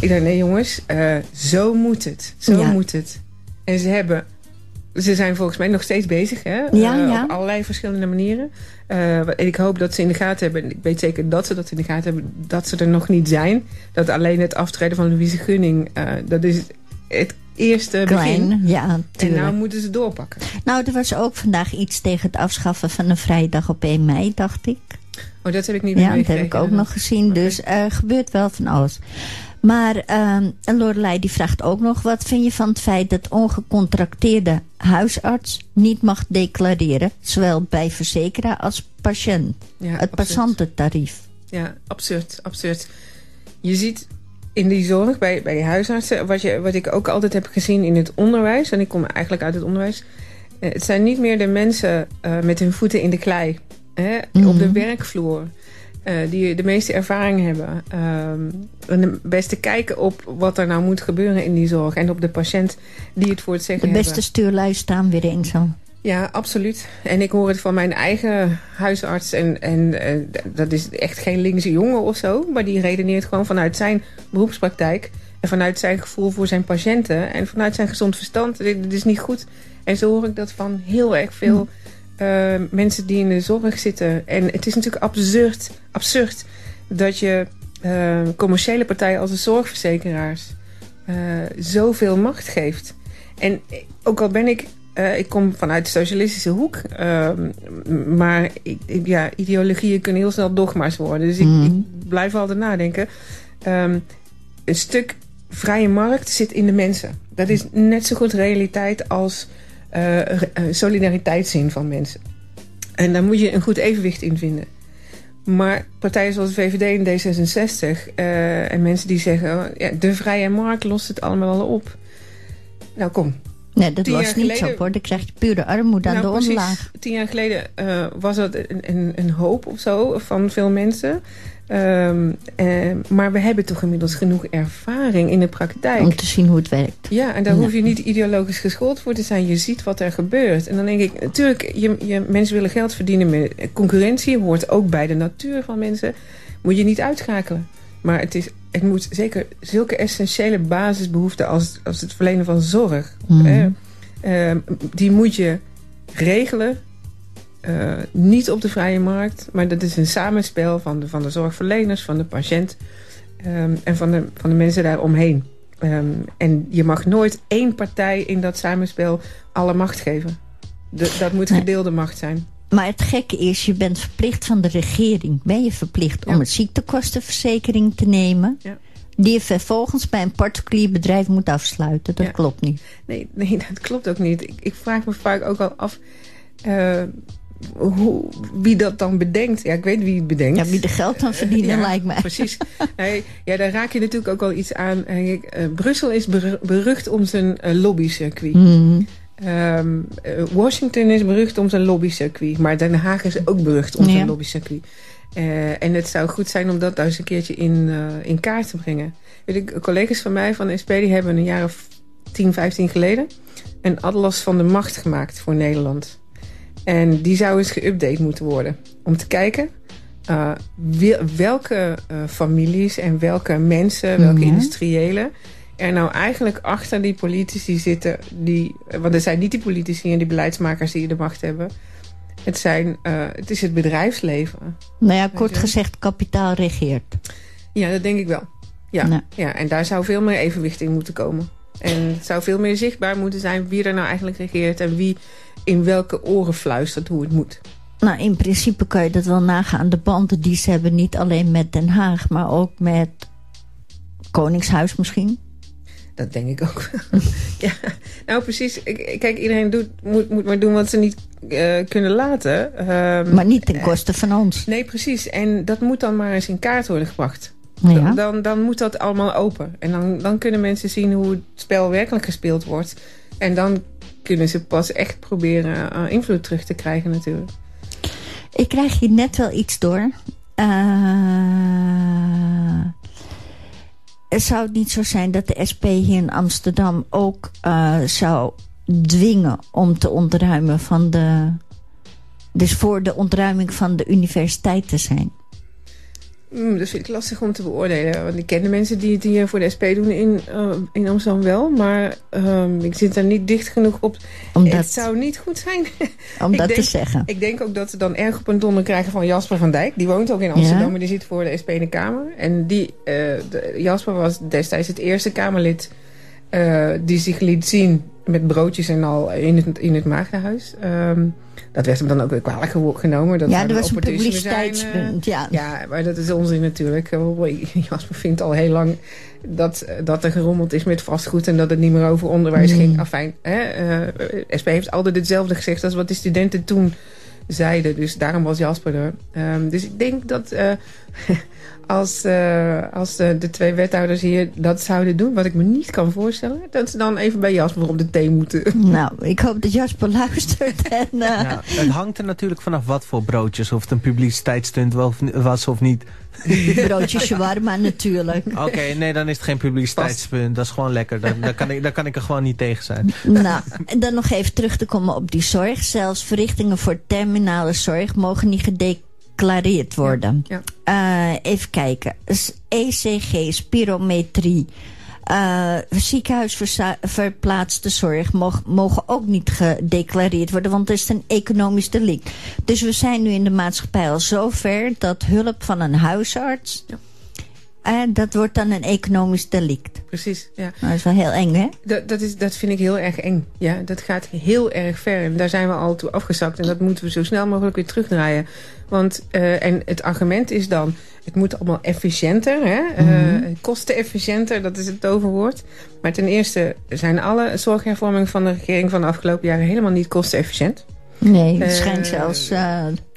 Ik dacht, nee jongens, eh, zo moet het. Zo Ja. moet het. En ze hebben... Ze zijn volgens mij nog steeds bezig, hè? Ja, Eh, ja. Op allerlei verschillende manieren. Eh, en ik hoop dat ze in de gaten hebben... en ik weet zeker dat ze dat in de gaten hebben... dat ze er nog niet zijn. Dat alleen het aftreden van Louise Gunning... eh, dat is het eerste begin. Ja, En tuurlijk. nou Nou, moeten ze doorpakken. er was ook vandaag iets tegen het afschaffen van een vrijdag op 1 mei, dacht ik. Oh, dat heb ik niet meer Ja, dat heb ik ook nog gezien. Dus er gebeurt wel van alles. Maar ehm Lorelei die vraagt ook nog... wat vind je van het feit dat ongecontracteerde huisarts... niet mag declareren, zowel bij verzekeraar als patiënt? Ja, het absoluut. passantentarief. Ja, absurd, absurd. Je ziet in die zorg bij, bij huisartsen, wat, je, wat ik ook altijd heb gezien in het onderwijs, en ik kom eigenlijk uit het onderwijs, eh, het zijn niet meer de mensen eh, met hun voeten in de klei, hè, op de Mhm. werkvloer, eh, die de meeste ervaring hebben. en het beste kijken op wat er nou moet gebeuren in die zorg en op de patiënt die het voor het De zeggen beste hebben. stuurlui staan weer in zo. Ja, absoluut. En ik hoor het van mijn eigen huisarts. En, en eh, dat is echt geen linkse jongen of zo. Maar die redeneert gewoon vanuit zijn beroepspraktijk. En vanuit zijn gevoel voor zijn patiënten. En vanuit zijn gezond verstand. Dit, dit is niet goed. En zo hoor ik dat van heel erg veel eh, mensen die in de zorg zitten. En het is natuurlijk absurd, absurd dat je eh, commerciële partijen als de zorgverzekeraars eh, zoveel macht geeft. En ook al ben ik ik kom vanuit de socialistische hoek. ehm, maar ik, ja, ideologieën kunnen heel snel dogma's worden. Dus ik, Mhm. ik blijf altijd nadenken. Ehm, een stuk vrije markt zit in de mensen. Dat is net zo goed realiteit als solidariteit zien van mensen. En daar moet je een goed evenwicht in vinden. Maar partijen zoals de VVD en D66 eh, en mensen die zeggen... oh, ja, de vrije markt lost het allemaal wel op. Nou kom, Nee, dat Tien was jaar niet geleden- zo hoor. Dan krijg je pure armoede aan nou, de precies. onderlaag. Tien jaar geleden eh, was dat een, een, een hoop of zo van veel mensen. Ehm, eh, maar we hebben toch inmiddels genoeg ervaring in de praktijk. Om te zien hoe het werkt. Ja, en daar Ja. hoef je niet ideologisch geschoold voor te zijn. Je ziet wat er gebeurt. En dan denk ik, natuurlijk, je, je, mensen willen geld verdienen met concurrentie. Hoort ook bij de natuur van mensen. Moet je niet uitschakelen. Maar het, is, het moet zeker zulke essentiële basisbehoeften als, als het verlenen van zorg. Mhm. eh, eh, die moet je regelen. Eh, niet op de vrije markt. Maar dat is een samenspel van de, van de zorgverleners, van de patiënt. ehm, en van de, van de mensen daaromheen. Ehm, en je mag nooit één partij in dat samenspel alle macht geven. De- dat moet Nee. gedeelde macht zijn. Maar het gekke is, je bent verplicht van de regering. Ben je verplicht om een ziektekostenverzekering te nemen... Ja. die je vervolgens bij een particulier bedrijf moet afsluiten. Dat Ja. klopt niet. Nee, nee, dat klopt ook niet. Ik, ik vraag me vaak ook al af eh, hoe, wie dat dan bedenkt. Ja, ik weet wie het bedenkt. Ja, wie de geld dan verdienen, Ja, lijkt mij. Precies. Nee, ja, daar raak je natuurlijk ook wel iets aan. Eh, Brussel is beru- berucht om zijn eh, lobbycircuit. Mhm. Ehm, eh, Washington is berucht om zijn lobbycircuit. Maar Den Haag is ook berucht om Ja. zijn lobbycircuit. En het zou goed zijn om dat nou eens een keertje in, in kaart te brengen. Weet ik, collega's van mij van de SP die hebben een jaar of 10, 15 geleden... een atlas van de macht gemaakt voor Nederland. En die zou eens geüpdate moeten worden. Om te kijken eh, wel- welke eh, families en welke mensen, welke Mhm. industriëlen... er nou eigenlijk achter die politici zitten. Die, want het zijn niet die politici en die beleidsmakers die de macht hebben. Het, zijn, eh, het is het bedrijfsleven. Nou ja, kort gezegd, kapitaal regeert. Ja, dat denk ik wel. Ja, Nou. ja, en daar zou veel meer evenwicht in moeten komen. En het zou veel meer zichtbaar moeten zijn wie er nou eigenlijk regeert... en wie in welke oren fluistert hoe het moet. Nou, in principe kan je dat wel nagaan. De banden die ze hebben, niet alleen met Den Haag... maar ook met Koningshuis misschien. Dat denk ik ook. ja, nou precies. Kijk, iedereen doet, moet, moet maar doen wat ze niet eh, kunnen laten. Ehm, Maar niet ten koste van ons. Nee, precies. En dat moet dan maar eens in kaart worden gebracht. Ja. Dan, dan, dan moet dat allemaal open. En dan, dan kunnen mensen zien hoe het spel werkelijk gespeeld wordt. En dan kunnen ze pas echt proberen eh, invloed terug te krijgen natuurlijk. Ik krijg hier net wel iets door. Eh, zou het niet zo zijn dat de SP hier in Amsterdam ook eh, zou dwingen om te ontruimen van de. Dus voor de ontruiming van de universiteit te zijn? Mm, dat vind ik lastig om te beoordelen. Want ik ken de mensen die het hier voor de SP doen in, eh, in Amsterdam wel. Maar ehm, ik zit daar niet dicht genoeg op. Het zou niet goed zijn. om dat te zeggen. Ik denk ook dat ze dan erg op een donder krijgen van Jasper van Dijk. Die woont ook in Amsterdam, Ja. maar die zit voor de SP in de Kamer. En die, eh, de- Jasper was destijds het eerste Kamerlid eh, die zich liet zien met broodjes en al in het, in het maagdenhuis. Ehm, dat werd hem dan ook weer kwalijk genomen. Dat ja, een was een zijn, eh. publiciteitspunt. ja. ja, maar dat is onzin natuurlijk. Eh, Jasper vindt al heel lang dat, dat er gerommeld is met vastgoed... en dat het niet meer over onderwijs ging. Afijn, hè, eh, SP heeft altijd hetzelfde gezegd als wat de studenten toen zeiden. Dus daarom was Jasper er. Ehm, dus ik denk dat eh, als, eh, als de, de twee wethouders hier dat zouden doen... wat ik me niet kan voorstellen... dat ze dan even bij Jasper op de thee moeten. Nou, ik hoop dat Jasper luistert. En, eh, het hangt er natuurlijk vanaf wat voor broodjes. Of het een publiciteitsstunt was of niet. broodje shawarma natuurlijk. Oké, nee, dan is het geen publiciteitspunt. Dat is gewoon lekker. Daar, daar, kan ik, daar kan ik er gewoon niet tegen zijn. Nou, en dan nog even terug te komen op die zorg. Zelfs verrichtingen voor terminale zorg mogen niet gedeclareerd worden. Ja. Eh, even kijken. ECG, spirometrie. eh ziekenhuisverplaatste zorg mog- mogen ook niet gedeclareerd worden, want het is een economisch delict. Dus we zijn nu in de maatschappij al zover dat hulp van een huisarts, Ja. Eh, dat wordt dan een economisch delict. Precies, ja. Nou, dat is wel heel eng, hè? Dat, dat, is, dat vind ik heel erg eng. Ja, dat gaat heel erg ver. En daar zijn we al toe afgezakt. En dat moeten we zo snel mogelijk weer terugdraaien. Want, eh, en het argument is dan... het moet allemaal efficiënter. Hè? Eh, kostenefficiënter, dat is het toverwoord. Maar ten eerste zijn alle zorghervormingen van de regering... van de afgelopen jaren helemaal niet kostenefficiënt. Nee, het Eh, schijnt zelfs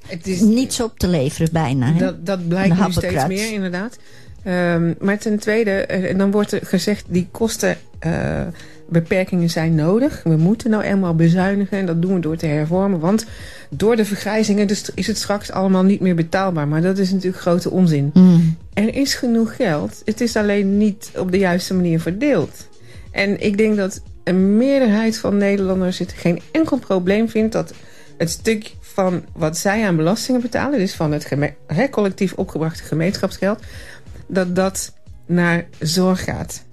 Het is, niets op te leveren bijna. Hè? Dat, dat blijkt nu steeds meer, inderdaad. Ehm, maar ten tweede, eh, dan wordt er gezegd... die kostenbeperkingen zijn nodig. We moeten nou eenmaal bezuinigen. En dat doen we door te hervormen. Want door de vergrijzingen dus is het straks allemaal niet meer betaalbaar. Maar dat is natuurlijk grote onzin. Mm. Er is genoeg geld. Het is alleen niet op de juiste manier verdeeld. En ik denk dat een meerderheid van Nederlanders het geen enkel probleem vindt... dat het stuk van wat zij aan belastingen betalen... dus van het collectief opgebrachte gemeenschapsgeld... dat dat naar zorg gaat.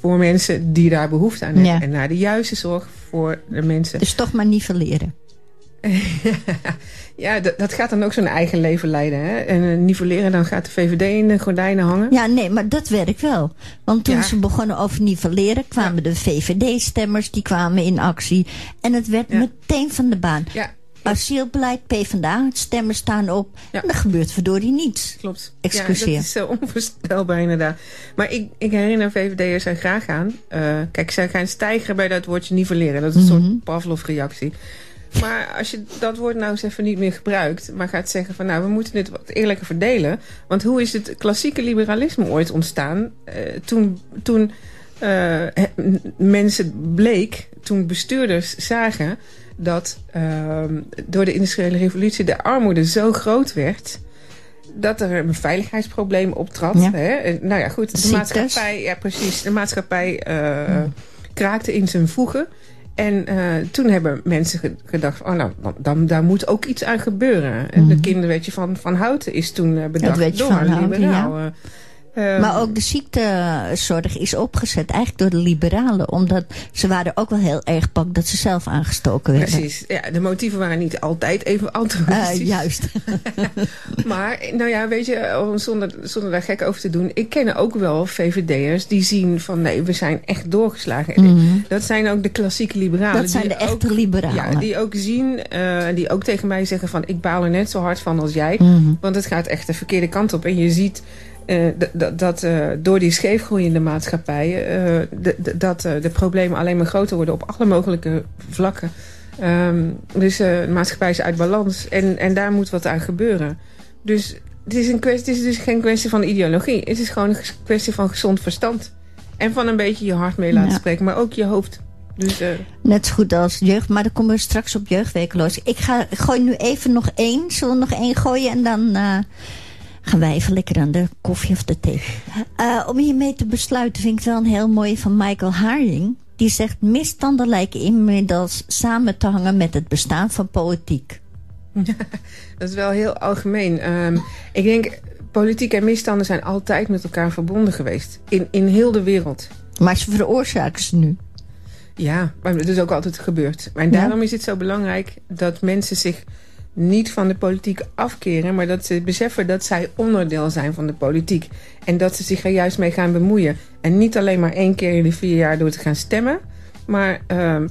Voor mensen die daar behoefte aan hebben. Ja. En naar de juiste zorg voor de mensen. Dus toch maar nivelleren. ja, dat, dat gaat dan ook zo'n eigen leven leiden. Hè? En uh, nivelleren, dan gaat de VVD in de gordijnen hangen. Ja, nee, maar dat werkt wel. Want toen Ja. ze begonnen over nivelleren... kwamen de VVD-stemmers, die kwamen in actie. En het werd Ja. meteen van de baan. Ja, Asielbeleid, PvdA, stemmen staan op. Ja. En er gebeurt verdorie niets. klopt. Excuseer. Ja, dat is uh, onvoorstelbaar inderdaad. Maar ik, ik herinner VVD'ers er graag aan. Uh, kijk, zij gaan stijgen bij dat woordje nivelleren. Dat is een Mhm. soort Pavlov-reactie. Maar als je dat woord nou eens even niet meer gebruikt... maar gaat zeggen van nou, we moeten dit wat eerlijker verdelen. Want hoe is het klassieke liberalisme ooit ontstaan? Uh, toen toen uh, mensen bleek, toen bestuurders zagen... dat uh, door de industriële revolutie de armoede zo groot werd dat er een veiligheidsprobleem optrad. Ja. Hè? Nou ja, goed, de Ziektes. maatschappij, ja, precies, de maatschappij uh, kraakte in zijn voegen. En uh, toen hebben mensen gedacht, oh nou, dan, daar moet ook iets aan gebeuren. En Mhm. de kinderwetje van, van Houten is toen uh, bedacht door van Houten, liberaal. ja. Uh, Maar ook de ziektezorg is opgezet eigenlijk door de liberalen. Omdat ze waren ook wel heel erg bang dat ze zelf aangestoken werden. Precies, ja, de motieven waren niet altijd even altruïstisch. Uh, juist. maar, nou ja, weet je, zonder, zonder daar gek over te doen... ik ken ook wel VVD'ers die zien van... nee, we zijn echt doorgeslagen. Mm -hmm. Dat zijn ook de klassieke liberalen. Dat zijn de echte ook, liberalen. Ja, die ook zien, uh, die ook tegen mij zeggen van... ik baal er net zo hard van als jij. Mm -hmm. Want het gaat echt de verkeerde kant op. En je ziet eh, dat eh, door die scheefgroeiende maatschappijen... d- dat eh, de problemen alleen maar groter worden op alle mogelijke vlakken. Ehm, dus de maatschappij is uit balans en, en daar moet wat aan gebeuren. Dus het is, een kwestie, het is dus geen kwestie van ideologie. Het is gewoon een kwestie van gezond verstand. En van een beetje je hart mee laten Ja. spreken, maar ook je hoofd. Dus Net zo goed als jeugd, maar dan komen we straks op jeugdwekeloos. Ik, ga, gooi nu even nog één. Zullen we nog één gooien en dan gaan wij even lekker aan de koffie of de thee. Eh, om hiermee te besluiten vind ik het wel een heel mooie van Michael Haring. Die zegt misstanden lijken inmiddels samen te hangen met het bestaan van politiek. dat is wel heel algemeen. Ehm, ik denk, politiek en misstanden zijn altijd met elkaar verbonden geweest. In, in heel de wereld. Maar ze veroorzaken ze nu. Ja, maar het is ook altijd gebeurd. En daarom is het zo belangrijk dat mensen zich niet van de politiek afkeren... maar dat ze beseffen dat zij onderdeel zijn van de politiek. En dat ze zich er juist mee gaan bemoeien. En niet alleen maar één keer in de vier jaar door te gaan stemmen... Maar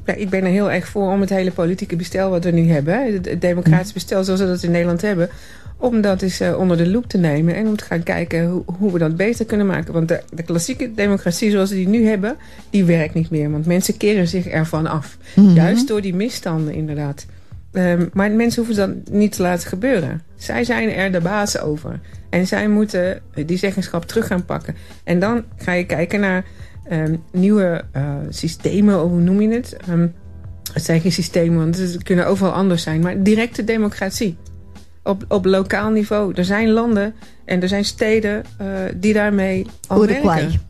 ja, ik ben er heel erg voor om het hele politieke bestel wat we nu hebben... het, het democratisch bestel zoals we dat in Nederland hebben... om dat eens eh, onder de loep te nemen en om te gaan kijken hoe, hoe we dat beter kunnen maken. Want de, de klassieke democratie zoals we die nu hebben, die werkt niet meer. Want mensen keren zich ervan af. Juist door die misstanden inderdaad. Ehm, maar mensen hoeven dat niet te laten gebeuren. Zij zijn er de baas over. En zij moeten die zeggenschap terug gaan pakken. En dan ga je kijken naar ehm, nieuwe eh, systemen, hoe noem je het? Ehm, het zijn geen systemen, want het kunnen overal anders zijn. Maar directe democratie. Op, op lokaal niveau. Er zijn landen en er zijn steden eh, die daarmee al Uruguay. werken.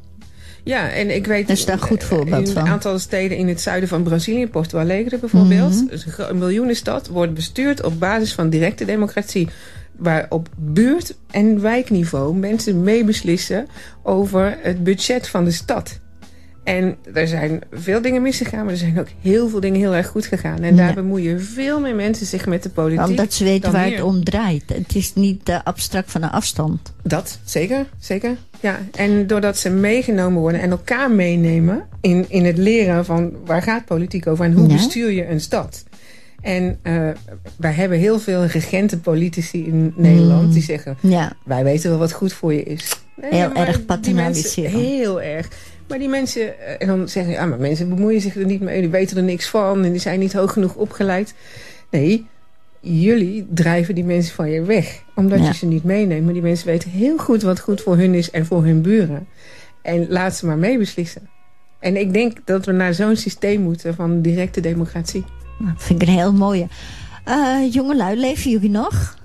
Ja, en ik weet... Dat is daar goed voorbeeld van. een aantal steden in het zuiden van Brazilië, Porto Alegre bijvoorbeeld. Mhm. dus een miljoenenstad wordt bestuurd op basis van directe democratie. Waar op buurt- en wijkniveau mensen meebeslissen over het budget van de stad. En er zijn veel dingen misgegaan, maar er zijn ook heel veel dingen heel erg goed gegaan. En daar Ja. bemoeien veel meer mensen zich met de politiek. Omdat ze weten waar hier. het om draait. Het is niet eh, abstract van een afstand. Dat, zeker, zeker. Ja, en doordat ze meegenomen worden en elkaar meenemen in, in het leren van waar gaat politiek over en hoe Ja. bestuur je een stad. En eh, wij hebben heel veel regente politici in Nederland die zeggen, Ja, wij weten wel wat goed voor je is. Nee, Heel erg die paternaliseren. mensen- Heel erg. Maar die mensen, eh, en dan zeggen ja, maar mensen bemoeien zich er niet mee, die weten er niks van en die zijn niet hoog genoeg opgeleid. Nee, jullie drijven die mensen van je weg. Omdat Ja. je ze niet meeneemt. Maar die mensen weten heel goed wat goed voor hun is en voor hun buren. En laat ze maar meebeslissen. En ik denk dat we naar zo'n systeem moeten van directe democratie. dat vind ik een heel mooie. Eh jongelui, leven jullie nog?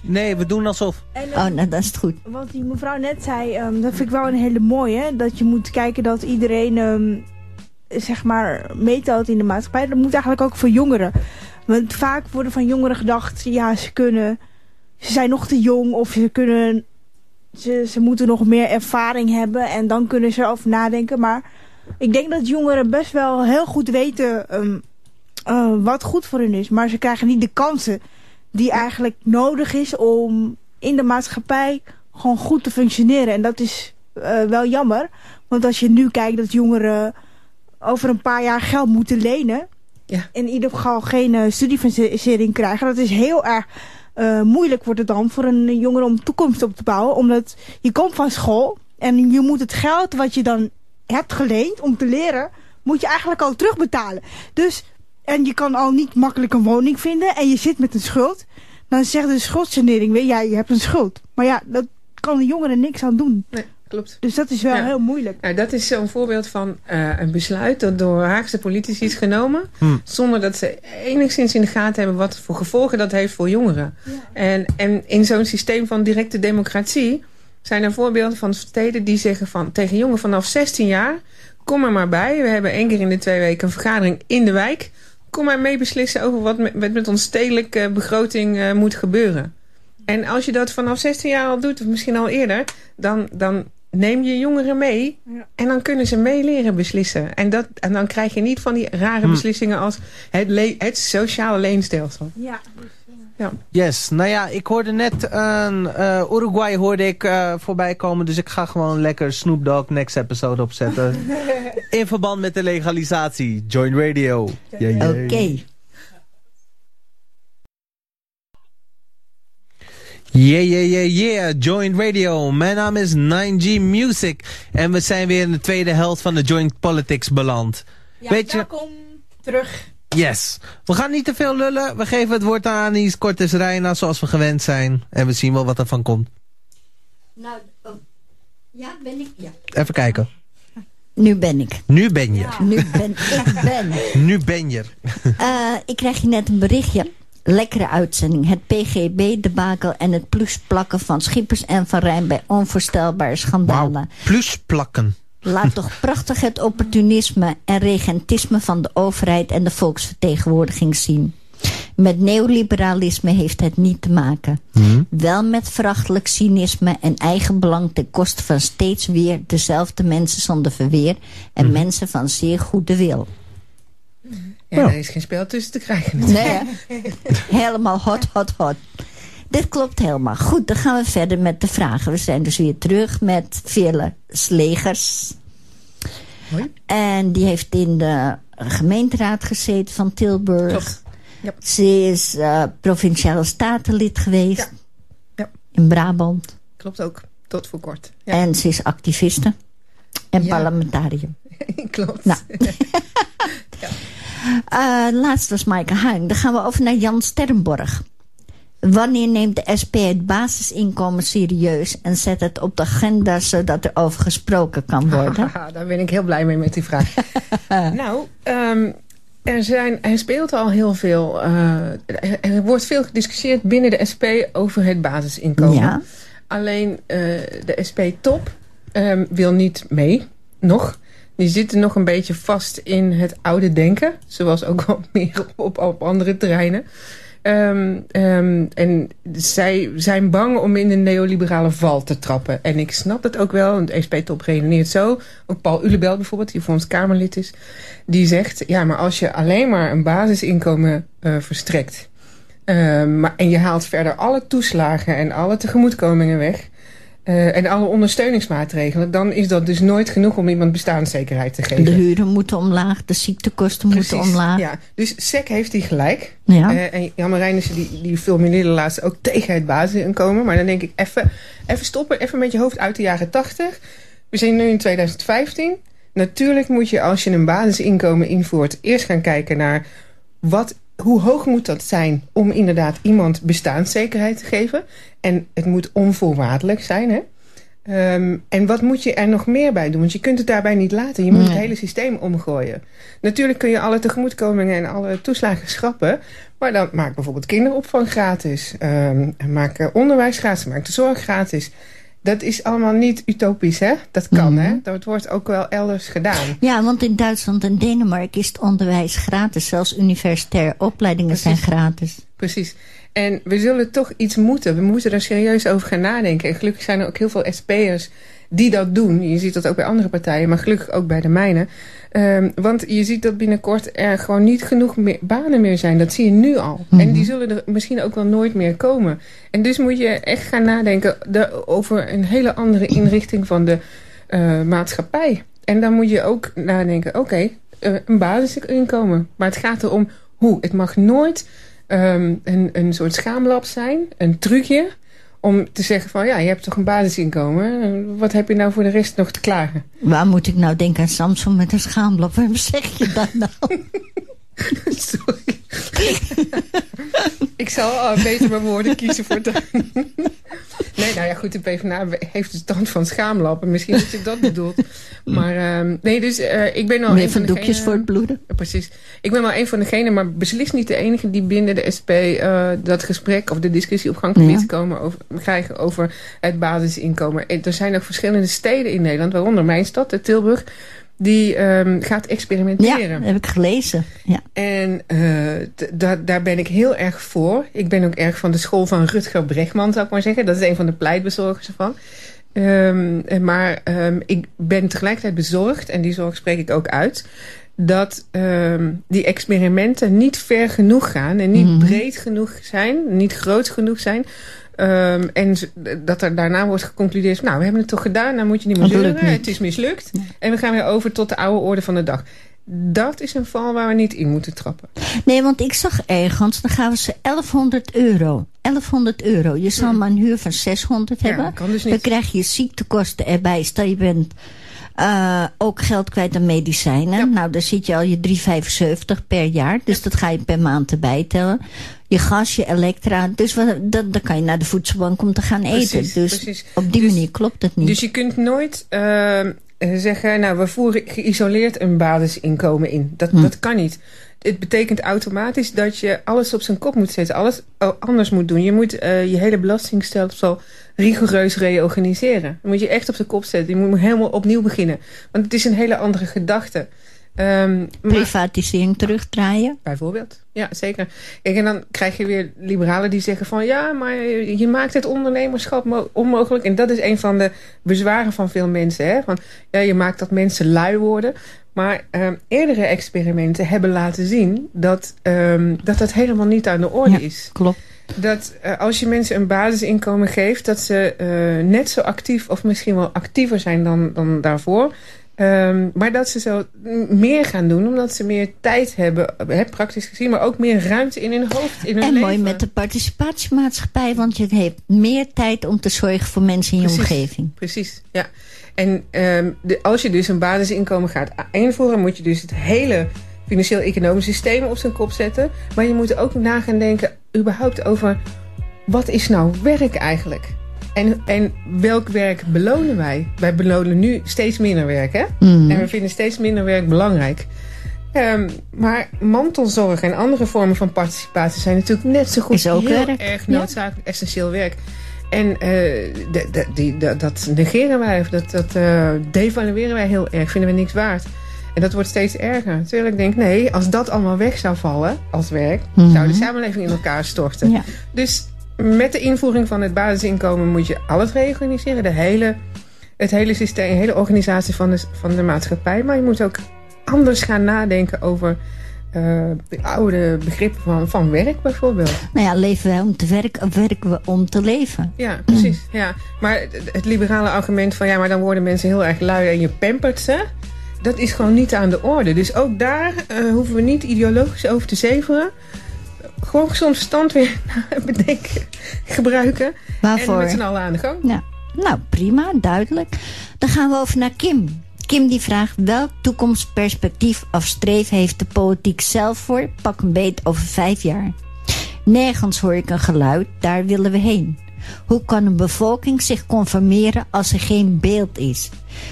Nee, we doen alsof. En, Oh, nou, dan is het goed. Wat die mevrouw net zei, ehm, dat vind ik wel een hele mooie. Dat je moet kijken dat iedereen, ehm, zeg maar, meetelt in de maatschappij. Dat moet eigenlijk ook voor jongeren. Want vaak worden van jongeren gedacht, ja, ze kunnen... Ze zijn nog te jong of ze kunnen... Ze, ze moeten nog meer ervaring hebben en dan kunnen ze erover nadenken. Maar ik denk dat jongeren best wel heel goed weten ehm, eh, wat goed voor hun is. Maar ze krijgen niet de kansen die eigenlijk nodig is om in de maatschappij gewoon goed te functioneren. En dat is eh, wel jammer. Want als je nu kijkt dat jongeren over een paar jaar geld moeten lenen... Ja. in ieder geval geen eh, studiefinanciering krijgen... dat is heel erg eh, moeilijk wordt het dan voor een jongere om toekomst op te bouwen. Omdat je komt van school en je moet het geld wat je dan hebt geleend om te leren... moet je eigenlijk al terugbetalen. Dus, en je kan al niet makkelijk een woning vinden en je zit met een schuld... dan zegt de schuldsanering weer, ja, je hebt een schuld. Maar ja, dat kan de jongeren niks aan doen. Nee, klopt. Dus dat is wel Ja. heel moeilijk. Nou, dat is zo'n voorbeeld van eh, een besluit dat door Haagse politici is genomen. Hmm. Zonder dat ze enigszins in de gaten hebben wat voor gevolgen dat heeft voor jongeren. En, en in zo'n systeem van directe democratie zijn er voorbeelden van steden die zeggen van, tegen jongeren vanaf 16 jaar... kom er maar bij. We hebben één keer in de twee weken een vergadering in de wijk. Kom maar mee beslissen over wat met, met, met ons stedelijke begroting eh, moet gebeuren. En als je dat vanaf 16 jaar al doet, of misschien al eerder... dan, dan neem je jongeren mee Ja. en dan kunnen ze meeleren beslissen. En, dat, en dan krijg je niet van die rare Hmm. beslissingen als het, le- het sociale leenstelsel. Ja. Yes, nou ja, ik hoorde net een eh, Uruguay hoorde ik eh, voorbij komen. Dus ik ga gewoon lekker Snoop Dogg next episode opzetten. In verband met de legalisatie. Join Radio. Yeah, yeah. Oké. Yeah, yeah, yeah, yeah. Joint Radio. Mijn naam is 9G Music. En we zijn weer in de tweede helft van de Joint Politics beland. Ja, Weet je... welkom terug. Yes. We gaan niet te veel lullen. We geven het woord aan Anis Cortes Reina zoals we gewend zijn. En we zien wel wat er van komt. Nou, oh, ja, ben ik? Ja. Even kijken. Nu ben ik. Nu ben je. Nu ben ik. Ben. Nu ben je. Eh, ik kreeg je net een berichtje. Lekkere uitzending. Het PGB-debakel en het plusplakken van Schippers en Van Rijn bij onvoorstelbare schandalen. Wauw. Plus plakken. Laat toch prachtig het opportunisme en regentisme van de overheid en de volksvertegenwoordiging zien. Met neoliberalisme heeft het niet te maken. Wel met verachtelijk cynisme en eigenbelang ten koste van steeds weer dezelfde mensen zonder verweer en mensen van zeer goede wil. Ja, er is geen spel tussen te krijgen. Nee, hè? helemaal hot, hot, hot. Dit klopt helemaal. Goed, dan gaan we verder met de vragen. We zijn dus weer terug met Veerle Slegers. Hoi. En die heeft in de gemeenteraad gezeten van Tilburg. Klopt. Ja. Ze is eh, provinciale statenlid geweest Ja. Ja. in Brabant. Klopt ook. Tot voor kort. Ja, En ze is activiste en Ja. parlementariër. klopt. Nou. Eh, laatst was Maaike Huing. Dan gaan we over naar Jan Sterrenborg. Wanneer neemt de SP het basisinkomen serieus... en zet het op de agenda zodat er over gesproken kan worden? Daar ben ik heel blij mee met die vraag. nou, ehm, er, zijn, er speelt al heel veel. eh, er- wordt veel gediscussieerd binnen de SP over het basisinkomen. Ja. Alleen eh, de SP-top ehm, wil niet mee, nog. Die zitten nog een beetje vast in het oude denken. Zoals ook wel meer op, op andere terreinen. Ehm, ehm, en zij zijn bang om in de neoliberale val te trappen. En ik snap dat ook wel, de SP-top redeneert zo. Ook Paul Ulebel bijvoorbeeld, die voor ons Kamerlid is. Die zegt, ja, maar als je alleen maar een basisinkomen eh, verstrekt... ehm, maar, en je haalt verder alle toeslagen en alle tegemoetkomingen weg... eh, en alle ondersteuningsmaatregelen... dan is dat dus nooit genoeg om iemand bestaanszekerheid te geven. De huren moeten omlaag, de ziektekosten moeten omlaag. Ja, dus SEC heeft die gelijk. Ja. Eh, en Jan Marijnissen die, die fulmineerde laatst ook tegen het basisinkomen. Maar dan denk ik even, even stoppen, even met je hoofd uit de jaren 80. We zijn nu in 2015. Natuurlijk moet je als je een basisinkomen invoert... eerst gaan kijken naar wat, hoe hoog moet dat zijn... om inderdaad iemand bestaanszekerheid te geven. En het moet onvoorwaardelijk zijn, hè? Ehm, en wat moet je er nog meer bij doen? Want je kunt het daarbij niet laten. Je moet Nee. het hele systeem omgooien. Natuurlijk kun je alle tegemoetkomingen en alle toeslagen schrappen. Maar dan maak bijvoorbeeld kinderopvang gratis. ehm, maak eh, onderwijs gratis. Maak de zorg gratis. Dat is allemaal niet utopisch, hè? Dat kan, Mhm. hè? Dat wordt ook wel elders gedaan. Ja, want in Duitsland en Denemarken is het onderwijs gratis. Zelfs universitaire opleidingen zijn gratis. Precies. En we zullen toch iets moeten. We moeten er serieus over gaan nadenken. En gelukkig zijn er ook heel veel SP'ers die dat doen. Je ziet dat ook bij andere partijen, maar gelukkig ook bij de mijne. Ehm, want je ziet dat binnenkort er gewoon niet genoeg meer banen meer zijn. Dat zie je nu al. En die zullen er misschien ook wel nooit meer komen. En dus moet je echt gaan nadenken de- over een hele andere inrichting van de eh, maatschappij. En dan moet je ook nadenken, oké, eh, een basisinkomen. Maar het gaat erom hoe. Het mag nooit ehm, een, een soort schaamlab zijn, een trucje... om te zeggen van, ja, je hebt toch een basisinkomen. Wat heb je nou voor de rest nog te klagen? Waar moet ik nou denken aan Samsung met een schaamblad? Waarom zeg je dat nou? Sorry. ik zal beter mijn woorden kiezen voor de... nee, nou ja, goed, de PvdA heeft de stand van schaamlappen. Misschien dat je dat bedoelt. Maar ehm, nee, dus eh, ik ben al Meer een van van doekjes voor het bloeden? Precies. Ik ben wel een van degenen, maar beslist niet de enige die binnen de SP eh, dat gesprek of de discussie op gang probeert Ja. te komen over, krijgen over het basisinkomen. En Er zijn ook verschillende steden in Nederland, waaronder mijn stad, eh, Tilburg, die ehm, gaat Ja, experimenteren. dat heb ik gelezen. Ja. En eh, daar ben ik heel erg voor. Ik ben ook erg van de school van Rutger Bregman, zou ik maar zeggen. Dat is een van de pleitbezorgers ervan. Ehm, maar ehm, ik ben tegelijkertijd bezorgd, en die zorg spreek ik ook uit... dat die experimenten niet ver genoeg gaan... en niet Mhm. breed genoeg zijn, niet groot genoeg zijn... Ehm, en dat er daarna wordt geconcludeerd... nou, we hebben het toch gedaan, nou moet je niet meer zeuren. Het is mislukt. En we gaan weer over tot de oude orde van de dag. dat is een val waar we niet in moeten trappen. Nee, want ik zag ergens, dan gaan we ze 1100 euro. 1100 euro. Je zal maar een huur van 600 Ja, hebben. kan dus Dan niet. krijg je ziektekosten erbij. Stel je bent eh, ook geld kwijt aan medicijnen. Ja. Nou, dan zit je al je 3,75 per jaar. Dus dat ga je per maand erbij tellen. Je gas, je elektra. Dus wat, dan, dan kan je naar de voedselbank om te gaan eten. Precies, Dus precies. op die Dus- manier klopt het niet. Dus je kunt nooit eh, zeggen, nou, we voeren geïsoleerd een basisinkomen in. Dat, Hm. dat kan niet. Het betekent automatisch dat je alles op zijn kop moet zetten. Alles oh, anders moet doen. Je moet eh, je hele belastingstelsel rigoureus reorganiseren. Dan moet je echt op zijn kop zetten. Je moet helemaal opnieuw beginnen. Want het is een hele andere gedachte. Ehm, maar- Privatisering terugdraaien. Bijvoorbeeld, ja zeker. Kijk, en dan krijg je weer liberalen die zeggen van... ja, maar je maakt het ondernemerschap mo- onmogelijk. En dat is een van de bezwaren van veel mensen. Hè? Van, ja, je maakt dat mensen lui worden. Maar ehm, eerdere experimenten hebben laten zien... dat ehm, dat, dat helemaal niet aan de orde Ja. is. Klopt. Dat eh, als je mensen een basisinkomen geeft... dat ze eh, net zo actief of misschien wel actiever zijn dan, dan daarvoor... Ehm, maar dat ze zo meer gaan doen, omdat ze meer tijd hebben, hè, praktisch gezien, maar ook meer ruimte in hun hoofd, in hun En leven. mooi met de participatiemaatschappij, want je hebt meer tijd om te zorgen voor mensen in je omgeving. Precies, ja. En ehm, de, als je dus een basisinkomen gaat invoeren, moet je dus het hele financieel-economisch systeem op zijn kop zetten. Maar je moet ook na gaan denken, überhaupt over, wat is nou werk eigenlijk? En, en welk werk belonen wij? Wij belonen nu steeds minder werk, hè? Mhm. En we vinden steeds minder werk belangrijk. Ehm, maar mantelzorg en andere vormen van participatie zijn natuurlijk net zo goed Is ook heel werk, erg ja. noodzakelijk essentieel werk. En eh, de- de- die, dat- negeren wij, of dat, dat eh, devalueren wij heel erg, vinden we niks waard. En dat wordt steeds erger. Terwijl ik denk, nee, als dat allemaal weg zou vallen als werk, Mhm. zou de samenleving in elkaar storten. Ja. Dus met de invoering van het basisinkomen moet je alles reorganiseren. De hele, het hele systeem, de hele organisatie van de, van de maatschappij. Maar je moet ook anders gaan nadenken over eh, de oude begrippen van, van werk bijvoorbeeld. Nou ja, leven wij om te werken of werken we om te leven? Ja, precies. Ja. Maar het, het liberale argument van ja, maar dan worden mensen heel erg lui en je pampert ze. Dat is gewoon niet aan de orde. Dus ook daar eh, hoeven we niet ideologisch over te zeveren. Gewoon gezond verstand weer bedenken, gebruiken. En Waarvoor? met z'n allen aan de gang. Ja. Nou, prima, duidelijk. Dan gaan we over naar Kim. Kim die vraagt welk toekomstperspectief of streef heeft de politiek zelf voor? Pak een beet over vijf jaar. Nergens hoor ik een geluid, daar willen we heen. Hoe kan een bevolking zich conformeren als er geen beeld is?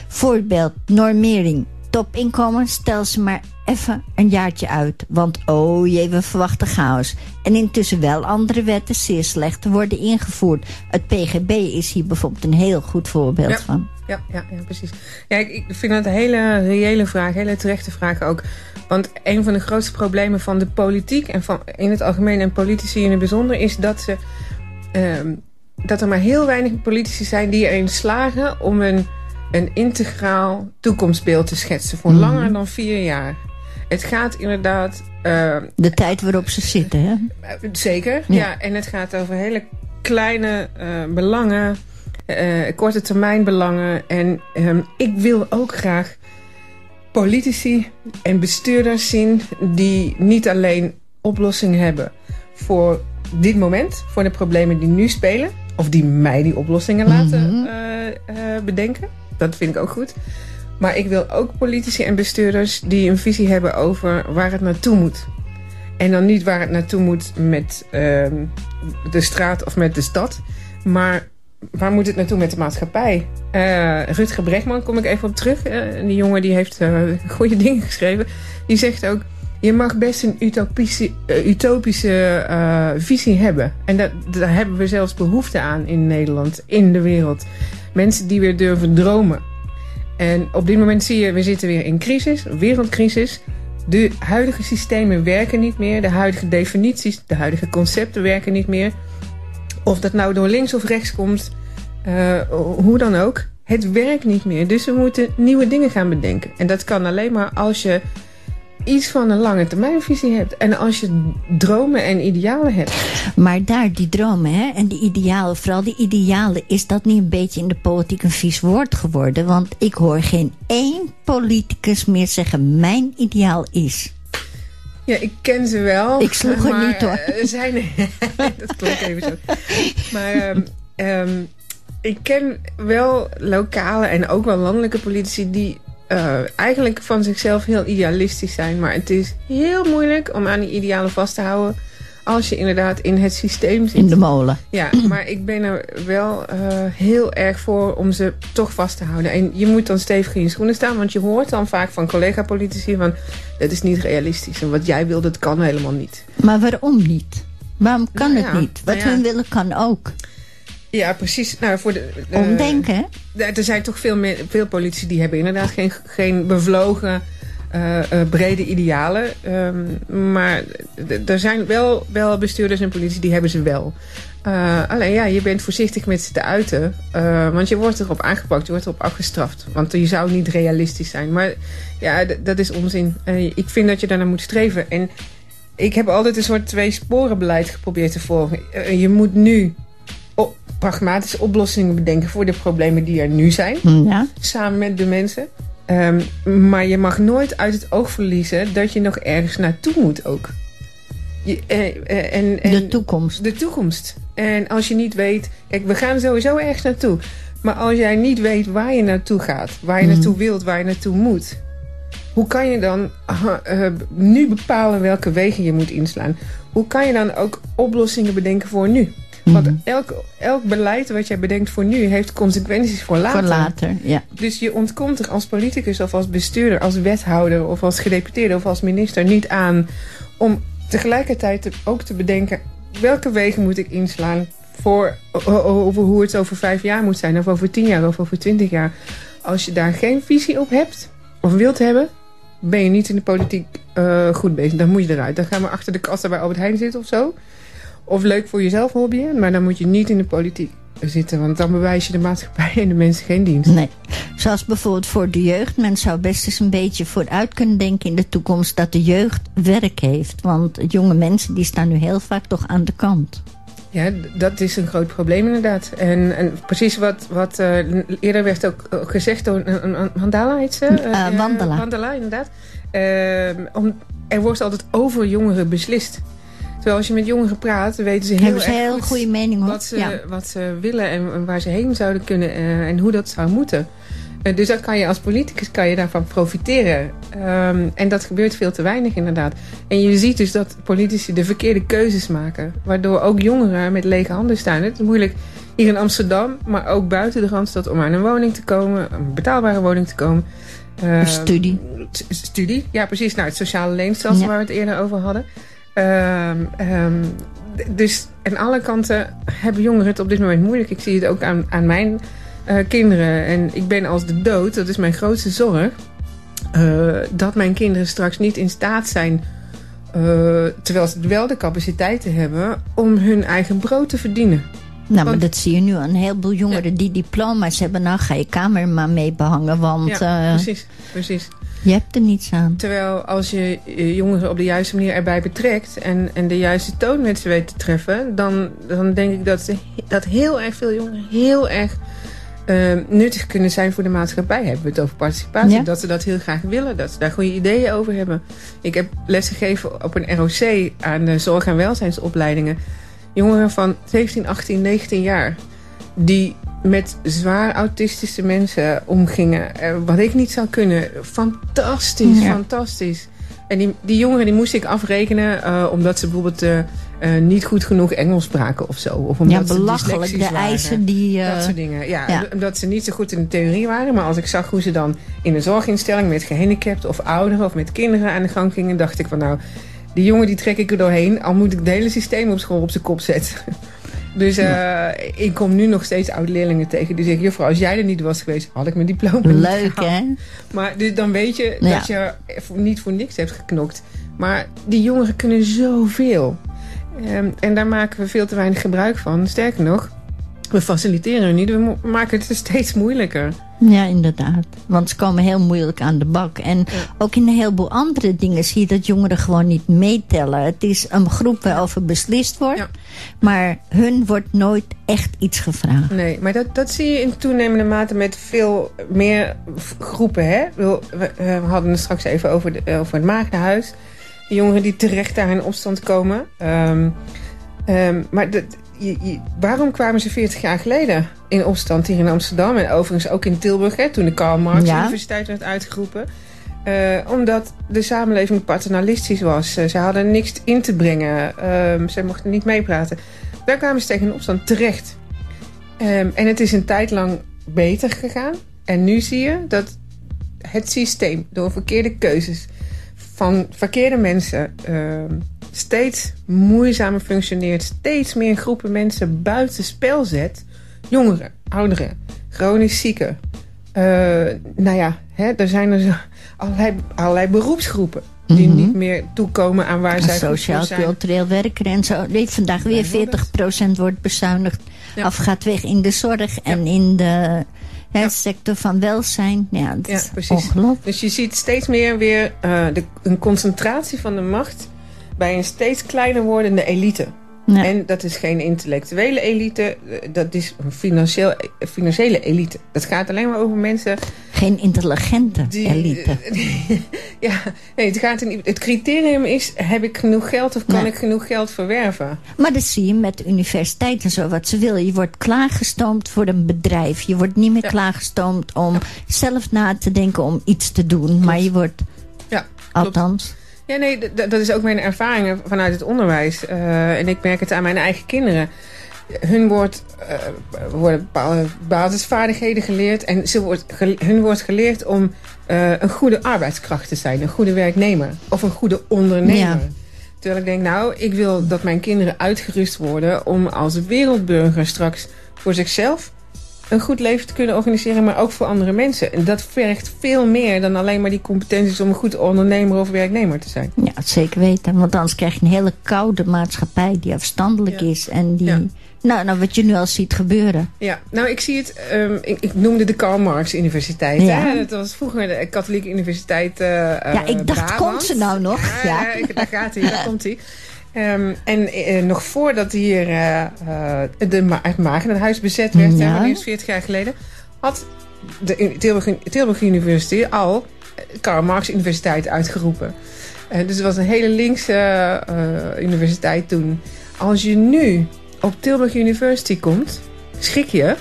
Voorbeeld, normering. Topinkomen, stel ze maar even een jaartje uit. Want oh jee, we verwachten chaos. En intussen wel andere wetten zeer slecht te worden ingevoerd. Het PGB is hier bijvoorbeeld een heel goed voorbeeld Ja. van. Ja, ja, ja precies. Ja, ik, ik vind dat een hele reële vraag, hele terechte vraag ook. Want een van de grootste problemen van de politiek en van in het algemeen en politici in het bijzonder is dat ze ehm, dat er maar heel weinig politici zijn die erin slagen om een, een integraal toekomstbeeld te schetsen voor Mhm. langer dan vier jaar. Het gaat inderdaad eh, De tijd waarop ze zitten, hè? eh, Zeker, Ja. ja. En het gaat over hele kleine eh, belangen, eh, korte termijn belangen. En ehm, ik wil ook graag politici en bestuurders zien die niet alleen oplossingen hebben voor dit moment, voor de problemen die nu spelen, of die mij die oplossingen laten Mhm. bedenken. Dat vind ik ook goed. Maar ik wil ook politici en bestuurders die een visie hebben over waar het naartoe moet. En dan niet waar het naartoe moet met ehm, de straat of met de stad. Maar waar moet het naartoe met de maatschappij? Eh, Rutger Bregman, kom ik even op terug. Eh, die jongen die heeft eh, goede dingen geschreven. Die zegt ook... Je mag best een utopische, utopische visie hebben. En dat, daar hebben we zelfs behoefte aan in Nederland, in de wereld. Mensen die weer durven dromen. En op dit moment zie je, we zitten weer in crisis, wereldcrisis. De huidige systemen werken niet meer. De huidige definities, de huidige concepten werken niet meer. Of dat nou door links of rechts komt, eh, hoe dan ook. Het werkt niet meer. Dus we moeten nieuwe dingen gaan bedenken. En dat kan alleen maar als je iets van een lange termijnvisie hebt. En als je dromen en idealen hebt. Maar daar, die dromen hè, en die idealen, vooral die idealen... is dat niet een beetje in de politiek een vies woord geworden? Want ik hoor geen één politicus meer zeggen... mijn ideaal is... Ja, ik ken ze wel. Ik sloeg er maar, niet, hoor. eh, Er zijn, dat klopt even zo. Maar ehm, ehm, ik ken wel lokale en ook wel landelijke politici... die eh, eigenlijk van zichzelf heel idealistisch zijn. Maar het is heel moeilijk om aan die idealen vast te houden... als je inderdaad in het systeem zit. in de molen. Ja, maar ik ben er wel eh, heel erg voor om ze toch vast te houden. En je moet dan stevig in je schoenen staan. Want je hoort dan vaak van collega-politici van... dat is niet realistisch. En wat jij wil, dat kan helemaal niet. Maar waarom niet? Waarom kan Nou het niet? Wat nou ja. hun willen kan ook. Ja, hè? Nou, voor de, de- Omdenken, er zijn toch veel, meer, veel politici die hebben inderdaad geen, geen bevlogen... eh, eh, brede idealen. Ehm, maar er zijn wel, wel bestuurders en politici die hebben ze wel. Eh, alleen ja, je bent voorzichtig met ze te uiten. eh, want je wordt erop aangepakt, je wordt erop afgestraft. Want je zou niet realistisch zijn. Maar ja, dat is onzin. Eh, ik vind dat je daarnaar moet streven. En ik heb altijd een soort twee sporen beleid geprobeerd te volgen. Eh, je moet nu op, pragmatische oplossingen bedenken voor de problemen die er nu zijn Hm, Ja. samen met de mensen. Ehm, maar je mag nooit uit het oog verliezen dat je nog ergens naartoe moet ook. Je, eh, eh, en, en De toekomst. de toekomst. En als je niet weet... Kijk, we gaan sowieso ergens naartoe. Maar als jij niet weet waar je naartoe gaat... waar je Mhm. naartoe wilt, waar je naartoe moet... hoe kan je dan ah, eh, nu bepalen welke wegen je moet inslaan? Hoe kan je dan ook oplossingen bedenken voor nu? Want Mhm. elk, elk beleid wat jij bedenkt voor nu... heeft consequenties voor later. Voor later, ja. Dus je ontkomt er als politicus of als bestuurder, als wethouder of als gedeputeerde of als minister niet aan om tegelijkertijd te- ook te bedenken welke wegen moet ik inslaan voor over hoe het over vijf jaar moet zijn of over tien jaar of over twintig jaar. Als je daar geen visie op hebt of wilt hebben, ben je niet in de politiek eh, goed bezig. Dan moet je eruit. Dan gaan we achter de kassa bij Albert Heijn zitten of zo. Of leuk voor jezelf hobbyen, maar dan moet je niet in de politiek zitten. Want dan bewijs je de maatschappij en de mensen geen dienst. Nee. Zoals bijvoorbeeld voor de jeugd. Men zou best eens een beetje vooruit kunnen denken in de toekomst dat de jeugd werk heeft. Want jonge mensen die staan nu heel vaak toch aan de kant. Ja, dat is een groot probleem inderdaad. En, en precies wat, wat eh, eerder werd ook ook gezegd door een, een, Mandala heet ze? Eh, Eh. Wandela, inderdaad. Ehm, om, er wordt altijd over jongeren beslist. Terwijl als je met jongeren praat, weten ze heel Hebben ze erg heel goed goede mening wat ze, Ja. wat ze willen en, en waar ze heen zouden kunnen eh, en hoe dat zou moeten. Eh, dus dat kan je als politicus kan je daarvan profiteren. Ehm, en dat gebeurt veel te weinig inderdaad. En je ziet dus dat politici de verkeerde keuzes maken. Waardoor ook jongeren met lege handen staan. Het is moeilijk hier in Amsterdam, maar ook buiten de Randstad... om aan een woning te komen, een betaalbare woning te komen. Een studie. Studie, ja precies. Nou, het sociale leenstelsel Ja. waar we het eerder over hadden. Ehm, ehm, dus aan alle kanten hebben jongeren het op dit moment moeilijk. Ik zie het ook aan, aan mijn eh, kinderen. En ik ben als de dood, dat is mijn grootste zorg... eh, dat mijn kinderen straks niet in staat zijn... eh, terwijl ze wel de capaciteiten hebben... om hun eigen brood te verdienen. Nou, maar dat zie je nu aan een heleboel jongeren die diploma's hebben. Nou, ga je kamer maar mee behangen, want ja, precies, precies. Je hebt er niets aan. Terwijl als je jongeren op de juiste manier erbij betrekt... en, en de juiste toon met ze weet te treffen... dan, dan denk ik dat, ze, dat heel erg veel jongeren heel erg eh, nuttig kunnen zijn voor de maatschappij. Hebben we het over participatie. Ja. Dat ze dat heel graag willen. Dat ze daar goede ideeën over hebben. Ik heb lesgegeven op een ROC aan de zorg- en welzijnsopleidingen. Jongeren van 17, 18, 19 jaar... die met zwaar autistische mensen omgingen. eh, wat ik niet zou kunnen. Fantastisch, Ja. fantastisch. En die, die jongeren die moest ik afrekenen... eh, omdat ze bijvoorbeeld eh, niet goed genoeg Engels spraken of zo. Of omdat Ja, belachelijk. De waren. eisen die... Dat soort dingen. Ja, ja. omdat ze niet zo goed in de theorie waren. Maar als ik zag hoe ze dan in een zorginstelling met gehandicapten of ouderen of met kinderen aan de gang gingen, dacht ik van nou, die jongen die trek ik er doorheen. Al moet ik het hele systeem op school op zijn kop zetten. Dus eh, ik kom nu nog steeds oud-leerlingen tegen die zeggen... juffrouw, als jij er niet was geweest, had ik mijn diploma leuk, hè? Maar dus dan weet je Ja. dat je niet voor niks hebt geknokt. Maar die jongeren kunnen zoveel. Ehm, en daar maken we veel te weinig gebruik van. Sterker nog, we faciliteren niet, we maken het steeds moeilijker. Ja, inderdaad. Want ze komen heel moeilijk aan de bak. En ook in een heleboel andere dingen zie je dat jongeren gewoon niet meetellen. Het is een groep waarover beslist wordt. Ja. Maar hun wordt nooit echt iets gevraagd. Nee, maar dat, dat zie je in toenemende mate met veel meer groepen. Hè? We, hadden het straks even over, de, over het Maagdenhuis. De jongeren die terecht daar in opstand komen. Ehm, ehm, maar dat, je, je- waarom kwamen ze 40 jaar geleden in opstand hier in Amsterdam? En overigens ook in Tilburg, hè, toen de Karl Marx Ja. Universiteit werd uitgeroepen. Eh, omdat de samenleving paternalistisch was. Eh, ze hadden niks in te brengen. Ehm, ze mochten niet meepraten. Daar kwamen ze tegen in opstand terecht. Ehm, en het is een tijd lang beter gegaan. En nu zie je dat het systeem door verkeerde keuzes van verkeerde mensen ehm, steeds moeizamer functioneert. Steeds meer groepen mensen buiten spel zet. Jongeren, ouderen, chronisch zieken. Eh, nou ja, hè, er zijn er zo allerlei, allerlei beroepsgroepen die Mhm. niet meer toekomen aan waar zij goed voor zijn. Sociaal-cultureel werker en zo. Nee, vandaag weer 40% wordt bezuinigd. Ja. Of gaat weg in de zorg en in de hè, Ja. sector van welzijn. Ja, dat is precies. Dus je ziet steeds meer weer eh, de, een concentratie van de macht bij een steeds kleiner wordende elite. Ja. En dat is geen intellectuele elite, eh, dat is een financieel, financiële elite. Dat gaat alleen maar over mensen Geen intelligente die... elite. ja, nee, het, gaat in, het criterium is, heb ik genoeg geld of kan Ja. ik genoeg geld verwerven? Maar dat zie je met de universiteit en zo wat ze willen. Je wordt klaargestoomd voor een bedrijf. Je wordt niet meer Ja. klaargestoomd om zelf na te denken om iets te doen. Maar je wordt, Ja, althans, Ja, nee, dat is ook mijn ervaring vanuit het onderwijs. Eh, en ik merk het aan mijn eigen kinderen. Hun wordt, eh, worden bepaalde basisvaardigheden geleerd. En ze wordt hun wordt geleerd om eh, een goede arbeidskracht te zijn. Een goede werknemer. Of een goede ondernemer. Ja. Terwijl ik denk, nou, ik wil dat mijn kinderen uitgerust worden... om als wereldburger straks voor zichzelf een goed leven te kunnen organiseren... maar ook voor andere mensen. En dat vergt veel meer dan alleen maar die competenties... om een goed ondernemer of werknemer te zijn. ja, zeker weten. Want anders krijg je een hele koude maatschappij die afstandelijk Ja. is. En die, Ja. nou, nou, wat je nu al ziet gebeuren. Ja, nou ik zie het, ehm, ik, ik noemde de Karl Marx Universiteit. Ja. Hè? Dat was vroeger de katholieke universiteit eh Ja, ik dacht, Brabant. komt ze nou nog? Ja, Ja. ik- daar gaat hij, daar komt hij. Ehm, en eh, nog voordat hier eh, de Ma het Maagdenhuis bezet werd, Ja. hè, eerst 40 jaar geleden, had de Tilburg, Tilburg University al Karl Marx Universiteit uitgeroepen. Dus het was een hele linkse universiteit toen. Als je nu op Tilburg University komt, schrik je.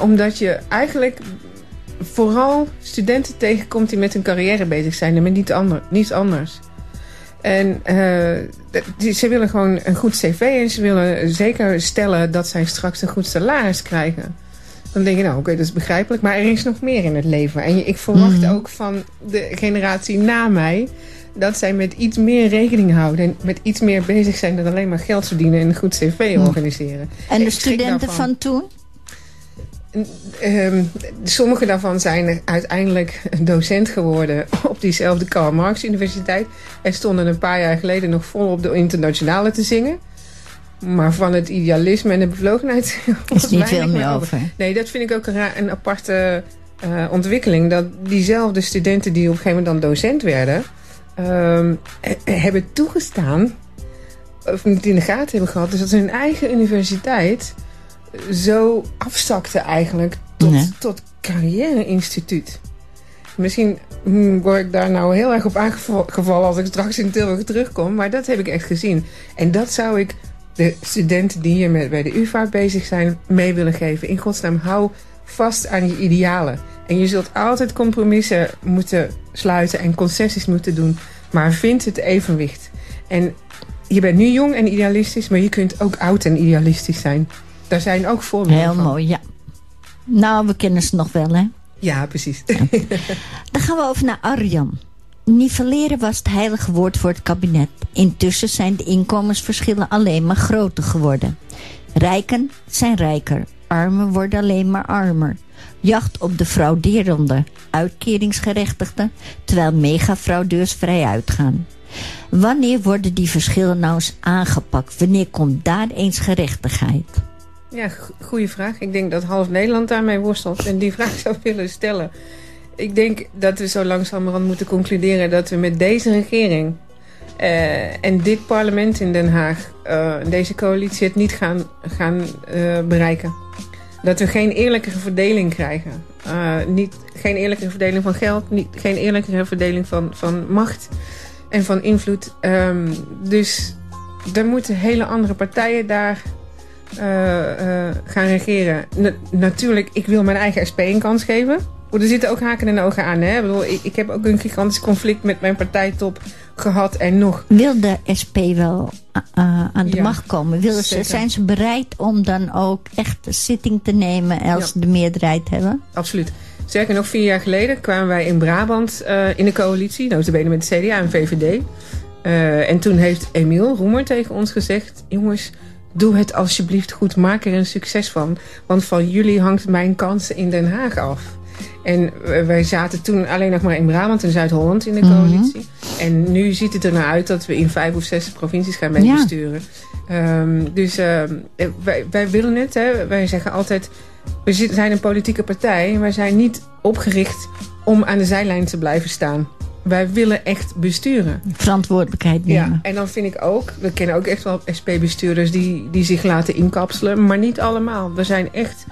omdat je eigenlijk vooral studenten tegenkomt die met hun carrière bezig zijn en met niet ander, niets anders. En eh, die, ze willen gewoon een goed cv en ze willen zeker stellen dat zij straks een goed salaris krijgen. Dan denk je, nou oké, dat is begrijpelijk, maar er is nog meer in het leven. En ik verwacht Mhm. ook van de generatie na mij dat zij met iets meer rekening houden en met iets meer bezig zijn dan alleen maar geld verdienen en een goed cv organiseren. En de studenten van toen? Ehm, sommige daarvan zijn uiteindelijk docent geworden op diezelfde Karl Marx Universiteit. En stonden een paar jaar geleden nog vol op de internationale te zingen. Maar van het idealisme en de bevlogenheid Is niet veel meer over. Nee, dat vind ik ook een, raar- een aparte eh, ontwikkeling. Dat diezelfde studenten die op een gegeven moment dan docent werden... ehm, eh, hebben toegestaan, of niet in de gaten hebben gehad... dus dat ze hun eigen universiteit zo afzakte eigenlijk tot, tot carrière-instituut. Misschien hmm, word ik daar nou heel erg op aangevallen als ik straks in Tilburg terugkom. Maar dat heb ik echt gezien. En dat zou ik de studenten die hier met, bij de UvA bezig zijn mee willen geven. In godsnaam, hou vast aan je idealen. En je zult altijd compromissen moeten sluiten en concessies moeten doen. Maar vind het evenwicht. En je bent nu jong en idealistisch, maar je kunt ook oud en idealistisch zijn. Daar zijn ook voorbeelden Heel van. mooi, ja. Nou, we kennen ze nog wel, hè? Ja, precies. Dan gaan we over naar Arjan. Nivelleren was het heilige woord voor het kabinet. Intussen zijn de inkomensverschillen alleen maar groter geworden. Rijken zijn rijker, armen worden alleen maar armer. Jacht op de frauderende, uitkeringsgerechtigden, terwijl megafraudeurs vrij uitgaan. Wanneer worden die verschillen nou eens aangepakt? Wanneer komt daar eens gerechtigheid? Ja, goede vraag. Ik denk dat half Nederland daarmee worstelt en die vraag zou willen stellen. Ik denk dat we zo langzamerhand moeten concluderen dat we met deze regering uh, en dit parlement in Den Haag, uh, deze coalitie, het niet gaan, gaan uh, bereiken. Dat we geen eerlijkere verdeling krijgen. niet, geen eerlijkere verdeling van geld, niet, geen eerlijkere verdeling van, van macht en van invloed. Um, dus er moeten hele andere partijen daar gaan regeren. Na, natuurlijk, ik wil mijn eigen SP een kans geven. Er zitten ook haken en ogen aan. Hè? Ik, bedoel, ik, ik, heb ook een gigantisch conflict met mijn partijtop gehad en nog. Wil de SP wel uh, aan de macht komen? Ze, zijn ze bereid om dan ook echt de zitting te nemen als ze de meerderheid hebben? Absoluut. Sterker nog, vier jaar geleden kwamen wij in Brabant uh, in de coalitie. Notabene met de CDA en VVD. Uh, en toen heeft Emiel Roemer tegen ons gezegd... jongens, doe het alsjeblieft goed. Maak er een succes van. Want van jullie hangt mijn kansen in Den Haag af. En wij zaten toen alleen nog maar in Brabant en Zuid-Holland in de mhm. coalitie. En nu ziet het er naar uit dat we in vijf of zes provincies gaan meebesturen. Ja. Um, dus uh, wij, wij, willen het. Hè. Wij zeggen altijd, we zijn een politieke partij. Wij zijn niet opgericht om aan de zijlijn te blijven staan. Wij willen echt besturen. Verantwoordelijkheid nemen. Ja, en dan vind ik ook, we kennen ook echt wel SP-bestuurders die, die zich laten inkapselen. Maar niet allemaal. Er zijn echt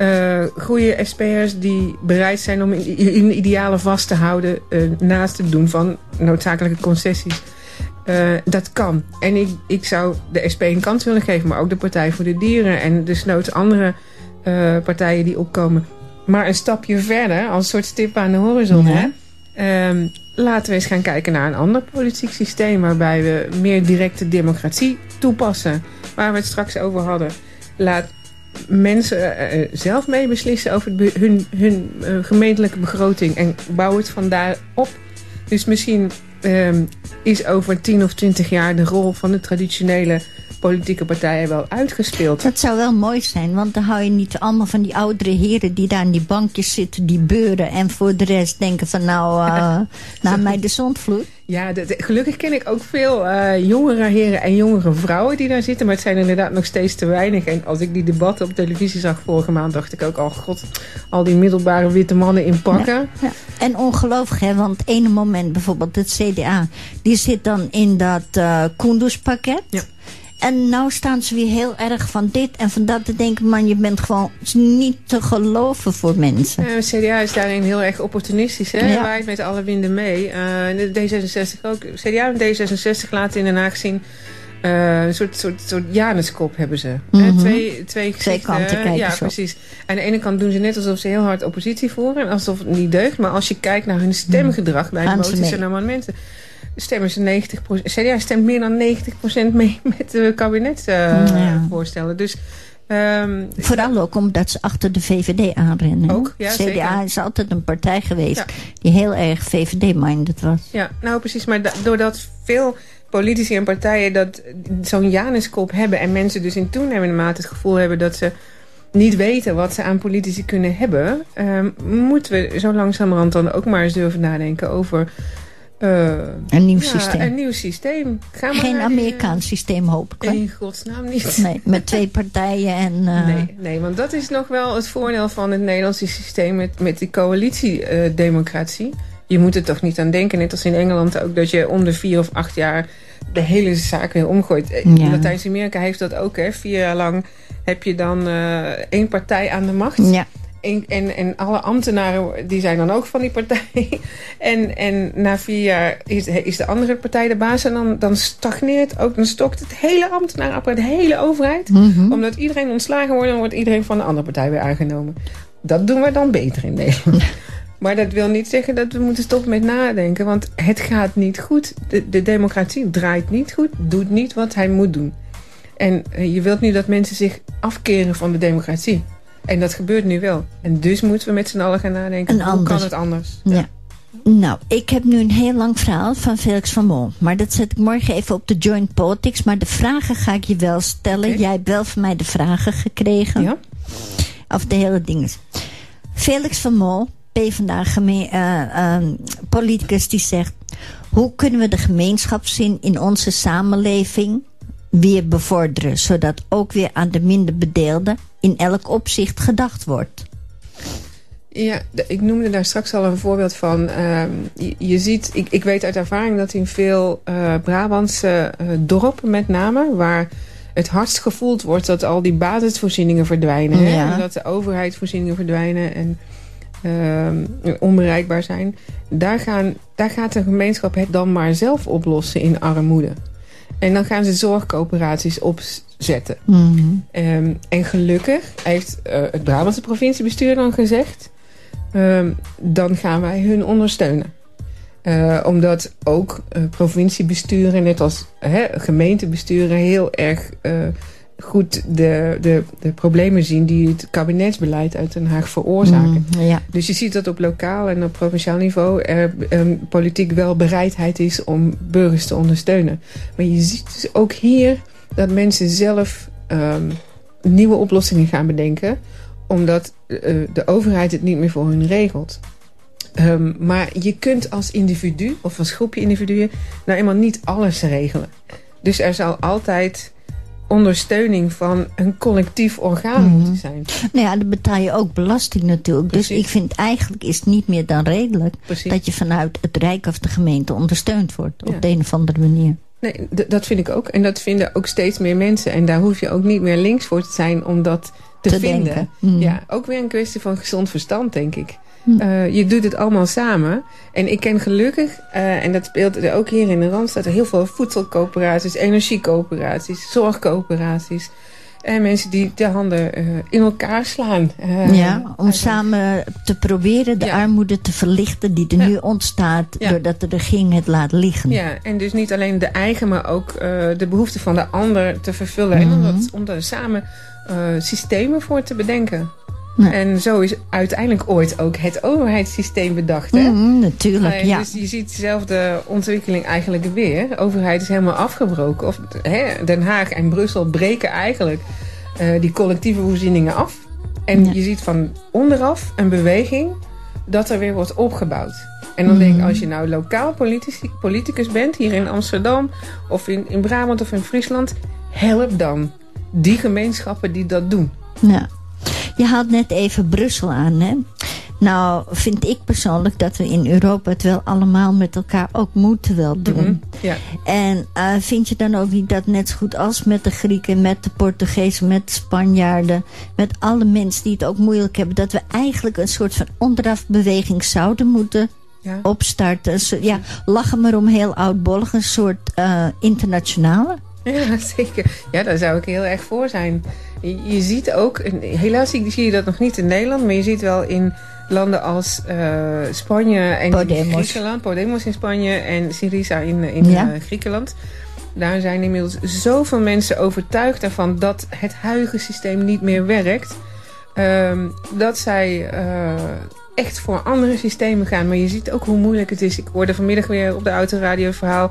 uh, goede SP'ers die bereid zijn om in, idealen vast te houden uh, naast het doen van noodzakelijke concessies. Uh, dat kan. En ik, ik zou de SP een kans willen geven, maar ook de Partij voor de Dieren en desnoods andere partijen die opkomen. Maar een stapje verder, als een soort stip aan de horizon, hè? Um, laten we eens gaan kijken naar een ander politiek systeem waarbij we meer directe democratie toepassen. Waar we het straks over hadden. Laat mensen uh, zelf mee beslissen over hun, hun gemeentelijke begroting en bouw het vandaar op. Dus misschien um, is over 10 of 20 jaar de rol van de traditionele politieke partijen wel uitgespeeld. Dat zou wel mooi zijn, want dan hou je niet allemaal van die oudere heren die daar in die bankjes zitten, die beuren en voor de rest denken van nou, uh, naar mij de zondvloed. Ja, gelukkig ken ik ook veel uh, jongere heren en jongere vrouwen die daar zitten. Maar het zijn inderdaad nog steeds te weinig. En als ik die debatten op televisie zag vorige maand, dacht ik ook... oh god, al die middelbare witte mannen in pakken. Ja, En ongelooflijk, hè. Want ene moment bijvoorbeeld het CDA... die zit dan in dat uh, Kunduz-pakket. Ja. En nou staan ze weer heel erg van dit en van dat te denken. Man, je bent gewoon niet te geloven voor mensen. Ja, CDA is daarin heel erg opportunistisch. Hè? Ja. Waait met alle winden mee. Uh, D66 ook. CDA en D66 laten in Den Haag zien... Uh, een soort, soort, soort Januskop hebben ze. Mm -hmm. twee, twee, twee kanten kijken Ja, precies. Aan de ene kant doen ze net alsof ze heel hard oppositie voeren. Alsof het niet deugt. Maar als je kijit naar hun stemgedrag bij de moties en amendementen stemmen ze 90%. CDA stemt meer dan 90% mee met de kabinetsvoorstellen. Dus Um, Vooral ook omdat ze achter de VVD aanrennen. Ook, ja, CDA zeker. is altijd een partij geweest ja. die heel erg VVD-minded was. Ja, nou precies. Maar doordat veel politici en partijen dat zo'n Januskop hebben... en mensen dus in toenemende mate het gevoel hebben dat ze niet weten wat ze aan politici kunnen hebben... Um, moeten we zo langzamerhand dan ook maar eens durven nadenken over uh, een nieuw systeem. een nieuw systeem. Geen Amerikaans systeem, hoop ik. In godsnaam niet. Nee, met twee partijen en... Uh... Nee, nee, want dat is nog wel het voordeel van het Nederlandse systeem... met, met die coalitiedemocratie. Uh, je moet er toch niet aan denken, net als in Engeland ook... dat je om de vier of acht jaar de hele zaak weer omgooit. Ja. Latijns-Amerika heeft dat ook, hè. Vier jaar lang heb je dan één partij aan de macht... Ja. En, en, en, alle ambtenaren die zijn dan ook van die partij. En, en na vier jaar is, is de andere partij de baas. En dan, dan stagneert ook, dan stokt het hele ambtenarenapparaat, de hele overheid. Mhm. Omdat iedereen ontslagen wordt, dan wordt iedereen van de andere partij weer aangenomen. Dat doen we dan beter in Nederland. Maar dat wil niet zeggen dat we moeten stoppen met nadenken. Want het gaat niet goed. De, de democratie draait niet goed, doet niet wat hij moet doen. En eh, je wilt nu dat mensen zich afkeren van de democratie. En dat gebeurt nu wel. En dus moeten we met z'n allen gaan nadenken, en hoe kan het anders? Ja. Nou, ik heb nu een heel lang verhaal van Felix van Mol. Maar dat zet ik morgen even op de Joint Politics. Maar de vragen ga ik je wel stellen. Jij hebt wel van mij de vragen gekregen. Ja. Of de hele dingen. Felix van Mol, PvdA uh, uh, politicus, die zegt... Hoe kunnen we de gemeenschapszin in onze samenleving weer bevorderen. Zodat ook weer aan de minder bedeelden in elk opzicht gedacht wordt. Ja, ik noemde daar straks al een voorbeeld van. Ehm, je, ziet, ik, ik weet uit ervaring dat in veel uh, Brabantse uh, dorpen met name... waar het hardst gevoeld wordt dat al die basisvoorzieningen verdwijnen. Hè? Dat de overheidsvoorzieningen verdwijnen en uh, onbereikbaar zijn. Daar, gaan, daar gaat de gemeenschap het dan maar zelf oplossen in armoede. En dan gaan ze zorgcoöperaties opzetten. Mm en gelukkig heeft uh, het Brabantse provinciebestuur dan gezegd... Um, dan gaan wij hun ondersteunen. Uh, omdat ook uh, provinciebesturen, net als hè, gemeentebesturen... heel erg goed de, de, de problemen zien die het kabinetsbeleid uit Den Haag veroorzaken. Mm, ja. Dus je ziet dat op lokaal en op provinciaal niveau er um, politiek wel bereidheid is om burgers te ondersteunen. Maar je ziet dus ook hier dat mensen zelf um, nieuwe oplossingen gaan bedenken omdat uh, de overheid het niet meer voor hun regelt. Um, maar je kunt als individu of als groepje individuen nou eenmaal niet alles regelen. Dus er zal altijd ondersteuning van een collectief orgaan mm. moeten zijn. Nou ja, dan betaal je ook belasting natuurlijk. Dus Precies. Dus ik vind eigenlijk is het niet meer dan redelijk... Precies. dat je vanuit het Rijk of de gemeente ondersteund wordt. Op de een of andere manier. Nee, dat vind ik ook. En dat vinden ook steeds meer mensen. En daar hoef je ook niet meer links voor te zijn... om dat te, te vinden. Mm. Ja, ook weer een kwestie van gezond verstand, denk ik. Mm. Uh, je doet het allemaal samen. En ik ken gelukkig, uh, en dat speelt er ook hier in de Randstad... heel veel voedselcoöperaties, energiecoöperaties, zorgcoöperaties... En mensen die de handen uh, in elkaar slaan. Uh, ja, om samen te proberen de ja. armoede te verlichten die er ja. nu ontstaat... Ja. doordat de regering het laat liggen. Ja, en dus niet alleen de eigen, maar ook uh, de behoeften van de ander te vervullen. Mm -hmm. En om, dat, om daar samen systemen voor te bedenken. En zo is uiteindelijk ooit ook het overheidssysteem bedacht. Hè? Mm, natuurlijk, ja. Dus je ziet dezelfde ontwikkeling eigenlijk weer. De overheid is helemaal afgebroken. Of, hè, Den Haag en Brussel breken eigenlijk uh, die collectieve voorzieningen af. En ja. je ziet van onderaf een beweging dat er weer wordt opgebouwd. En dan denk ik, als je nou lokaal politicus bent, hier in Amsterdam... of in, in Brabant of in Friesland, help dan die gemeenschappen die dat doen. Ja. Je haalt net even Brussel aan, hè? Nou, vind ik persoonlijk dat we in Europa het wel allemaal met elkaar ook moeten wel doen. Mm -hmm, ja. En uh, vind je dan ook niet dat net zo goed als met de Grieken, met de Portugezen, met de Spanjaarden, met alle mensen die het ook moeilijk hebben, dat we eigenlijk een soort van onderafbeweging zouden moeten ja. opstarten. Ja, lachen maar om heel oudbollig, een soort uh, internationale. Ja, zeker. Ja, daar zou ik heel erg voor zijn. Je, ziet ook, helaas zie je dat nog niet in Nederland, maar je ziet wel in landen als uh, Spanje en Podemos. Griekenland. Podemos in Spanje en Syriza in, in ja. uh, Griekenland. Daar zijn inmiddels zoveel mensen overtuigd ervan dat het huidige systeem niet meer werkt. Um, dat zij uh, echt voor andere systemen gaan. Maar je ziet ook hoe moeilijk het is. Ik hoorde vanmiddag weer op de autoradio verhaal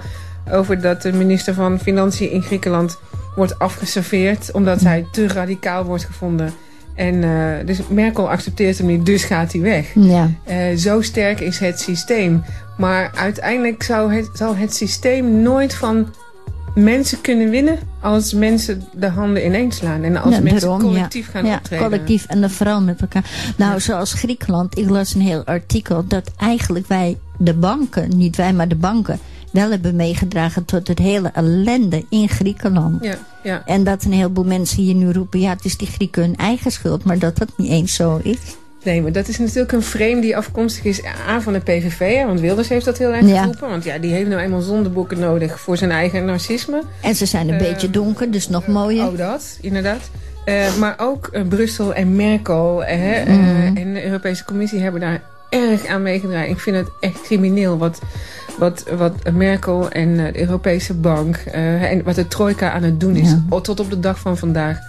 over dat de minister van Financiën in Griekenland wordt afgeserveerd... omdat hij te radicaal wordt gevonden. En uh, dus Merkel accepteert hem niet, dus gaat hij weg. Ja. Uh, zo sterk is het systeem. Maar uiteindelijk zou het, zal het systeem nooit van mensen kunnen winnen... als mensen de handen ineens slaan. En als ja, mensen daarom, collectief ja. gaan ja, optreden. collectief en dan vooral met elkaar. Nou, zoals Griekenland, ik las een heel artikel... dat eigenlijk wij, de banken, niet wij, maar de banken wel hebben meegedragen tot het hele ellende in Griekenland. Ja, ja. En dat een heleboel mensen hier nu roepen... ja, het is die Grieken hun eigen schuld, maar dat dat niet eens zo is. Nee, maar dat is natuurlijk een frame die afkomstig is aan van de PVV. Want Wilders heeft dat heel erg Ja. geroepen. Want ja, die heeft nou eenmaal zondeboeken nodig voor zijn eigen narcisme. En ze zijn een Eh, beetje donker, dus nog mooier. Oh, dat, inderdaad. Eh, maar ook eh, Brussel en Merkel eh, eh, Mhm. en de Europese Commissie hebben daar erg aan meegedragen. Ik vind het echt crimineel wat, wat, wat Merkel en eh, de Europese Bank eh, en wat de trojka aan het doen is. Ja. Tot op de dag van vandaag.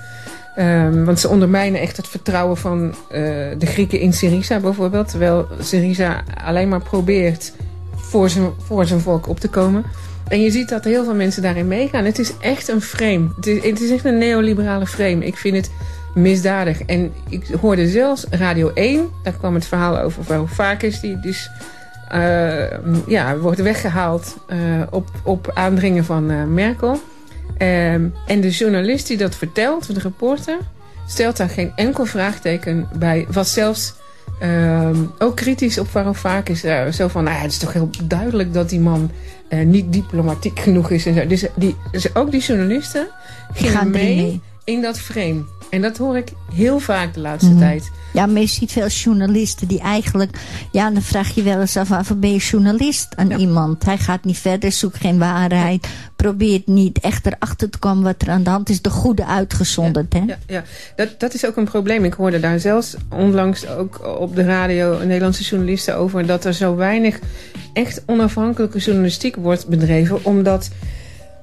Ehm, want ze ondermijnen echt het vertrouwen van eh, de Grieken in Syriza bijvoorbeeld. Terwijl Syriza alleen maar probeert voor zijn, voor zijn volk op te komen. En je ziet dat heel veel mensen daarin meegaan. Het is echt een frame. Het is, het is echt een neoliberale frame. Ik vind het misdadig. En ik hoorde zelfs Radio 1. Daar kwam het verhaal over hoe vaak is die dus... eh, ja, wordt weggehaald eh, op, op aandringen van eh, Merkel. Ehm, en de journalist die dat vertelt, de reporter, stelt daar geen enkel vraagteken bij. Was zelfs ehm, ook kritisch op Varoufakis. Uh, zo van, nou ja, het is toch heel duidelijk dat die man uh, niet diplomatiek genoeg is. En zo. Dus, die, dus ook die journalisten gingen mee. in dat frame. En dat hoor ik heel vaak de laatste Mhm. tijd. Ja, maar je ziet veel journalisten die eigenlijk... Ja, dan vraag je wel eens af, waarvoor ben je journalist aan Ja. iemand? Hij gaat niet verder, zoekt geen waarheid. Probeert niet echt erachter te komen wat er aan de hand is. De goede uitgezonderd, hè? Ja, ja. Dat, dat is ook een probleem. Ik hoorde daar zelfs onlangs ook op de radio Nederlandse journalisten over... dat er zo weinig echt onafhankelijke journalistiek wordt bedreven. Omdat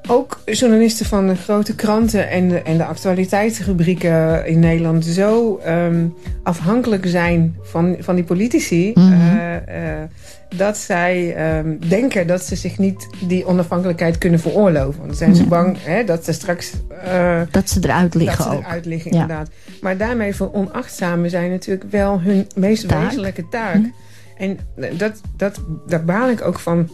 ook journalisten van de grote kranten en de, en de actualiteitsrubrieken in Nederland... zo ehm, afhankelijk zijn van, van die politici... Mhm. eh, eh, dat zij ehm, denken dat ze zich niet die onafhankelijkheid kunnen veroorloven. Want dan zijn ze Ja. bang hè, dat ze straks... eh, Dat ze eruit liggen dat ze ook. eruit liggen, Ja. inderdaad. Maar daarmee veronachtzamen zij natuurlijk wel hun meest Taak. wezenlijke taak. Hm. En dat, dat, daar baal ik ook van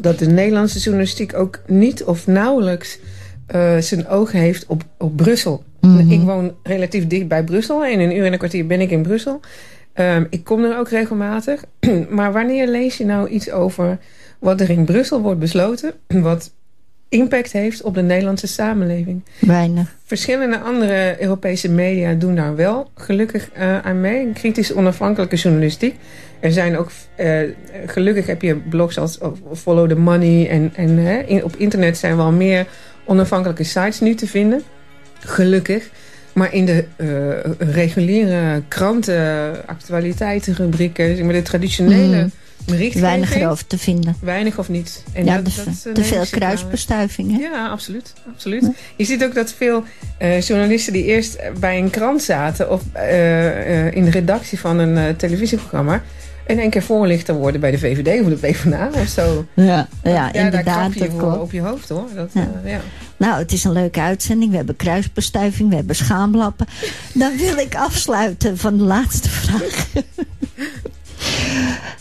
dat de Nederlandse journalistiek ook niet of nauwelijks eh, zijn oog heeft op, op Brussel. Mhm. Ik woon relatief dicht bij Brussel. En in een uur en een kwartier ben ik in Brussel. Ehm, ik kom er ook regelmatig. maar wanneer lees je nou iets over wat er in Brussel wordt besloten... wat impact heeft op de Nederlandse samenleving? Weinig. Verschillende andere Europese media doen daar wel gelukkig eh, aan mee. Kritisch onafhankelijke journalistiek. Er zijn ook, eh, gelukkig heb je blogs als Follow the Money. En, en hè, in- op internet zijn wel meer onafhankelijke sites nu te vinden. Gelukkig. Maar in de eh, reguliere kranten, actualiteitenrubrieken, zeg maar de traditionele Mm. Weinig erover te vinden. Weinig of niet. En ja, dat- de- dat is een te veel kruisbestuivingen. Ja, absoluut. absoluut. Je ziet ook dat veel eh, journalisten die eerst bij een krant zaten... of eh, eh, in de redactie van een eh, televisieprogramma... in één keer voorlichter worden bij de VVD of de PvdA of zo. Ja, ja, daar inderdaad. klap je Dat op je hoofd, hoor. Dat, eh, ja. Nou, het is een leuke uitzending. We hebben kruisbestuiving, we hebben schaamlappen. Dan wil ik afsluiten van de laatste vraag.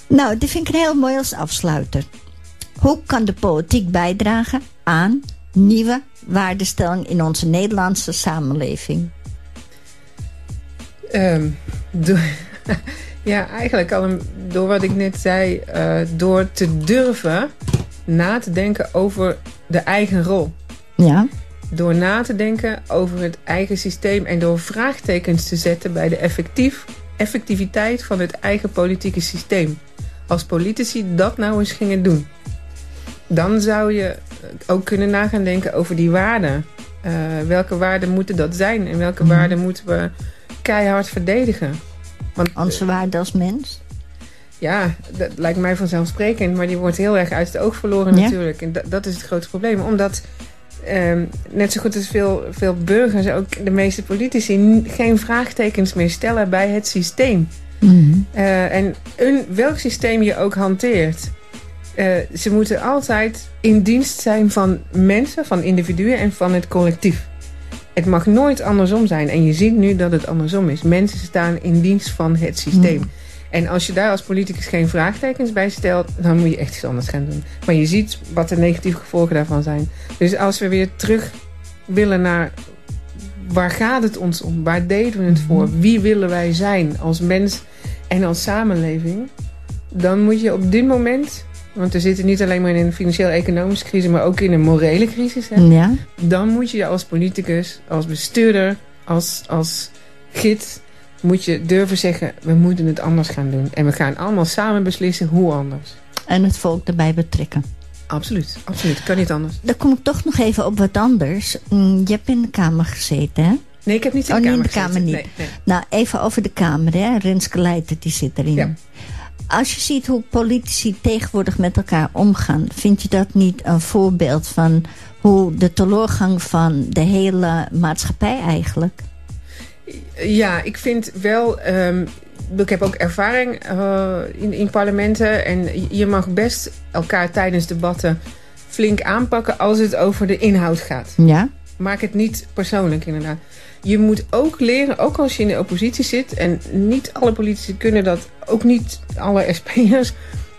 nou, dit vind ik heel mooi als afsluiter. Hoe kan de politiek bijdragen aan nieuwe waardestelling in onze Nederlandse samenleving? Ehm, door, ja, eigenlijk al een- door wat ik net zei... eh, door te durven na te denken over de eigen rol. Ja, Door na te denken over het eigen systeem en door vraagtekens te zetten bij de effectief, effectiviteit van het eigen politieke systeem. Als politici dat nou eens gingen doen, dan zou je ook kunnen nagaan denken over die waarden. Eh, welke waarden moeten dat zijn en welke Mhm. waarden moeten we keihard verdedigen? Want onze waarde als mens. ja, dat lijkt mij vanzelfsprekend, maar die wordt heel erg uit het oog verloren Ja. natuurlijk. En dat is het grote probleem. Omdat ehm, net zo goed als veel, veel burgers, ook de meeste politici, geen vraagtekens meer stellen bij het systeem. Mhm. Eh, en een, welk systeem je ook hanteert. eh, ze moeten altijd in dienst zijn van mensen, van individuen en van het collectief. Het mag nooit andersom zijn. En je ziet nu dat het andersom is. Mensen staan in dienst van het systeem. Mm. En als je daar als politicus geen vraagtekens bij stelt... dan moet je echt iets anders gaan doen. Maar je ziet wat de negatieve gevolgen daarvan zijn. Dus als we weer terug willen naar... waar gaat het ons om? Waar deden we het voor? Wie willen wij zijn als mens en als samenleving? Dan moet je op dit moment... want we zitten niet alleen maar in een financieel-economische crisis... maar ook in een morele crisis. Hè? Ja, dan moet je als politicus, als bestuurder, als, als gids... moet je durven zeggen, we moeten het anders gaan doen. En we gaan allemaal samen beslissen hoe anders. en het volk erbij betrekken. Absoluut, absoluut. Kan niet anders. Dan kom ik toch nog even op wat anders. Mm, Je hebt in de Kamer gezeten, hè? Nee, ik heb niet in Oh, de niet Kamer in de Kamer niet. Nee, nee. Nou, even over de Kamer, hè. Renske Leijten, die zit erin. Ja. Als je ziet hoe politici tegenwoordig met elkaar omgaan... vind je dat niet een voorbeeld van hoe de teleurgang van de hele maatschappij eigenlijk... Ja, ik vind wel... ehm, ik heb ook ervaring eh, in, in parlementen. En je mag best elkaar tijdens debatten flink aanpakken... als het over de inhoud gaat. Ja? Maak het niet persoonlijk inderdaad. Je moet ook leren, ook als je in de oppositie zit... en niet alle politici kunnen dat, ook niet alle SP'ers...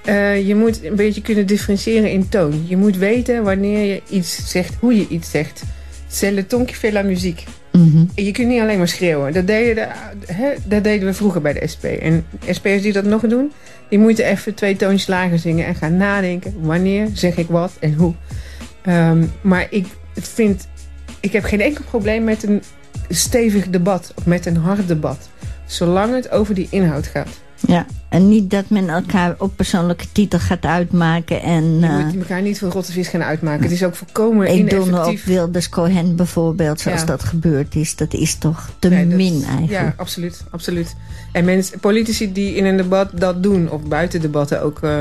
eh, je moet een beetje kunnen differentiëren in toon. Je moet weten wanneer je iets zegt, hoe je iets zegt. C'est le ton qui fait la muziek. Mhm. Je kunt niet alleen maar schreeuwen. Dat deden, de, dat deden we vroeger bij de SP. En SP'ers die dat nog doen, die moeten even twee toontjes lager zingen en gaan nadenken. Wanneer zeg ik wat en hoe. Ehm, maar ik vind, ik heb geen enkel probleem met een stevig debat of met een hard debat. Zolang het over die inhoud gaat. Ja, en niet dat men elkaar op persoonlijke titel gaat uitmaken. En Je eh, moet elkaar niet voor rotte vis gaan uitmaken. Het is ook volkomen ik doe me op ineffectief. Wilders Cohen bijvoorbeeld, zoals Ja. dat gebeurd is. Dat is toch te Nee, dat- min eigenlijk. Ja, absoluut, absoluut. En mensen, politici die in een debat dat doen, of buiten debatten ook, eh,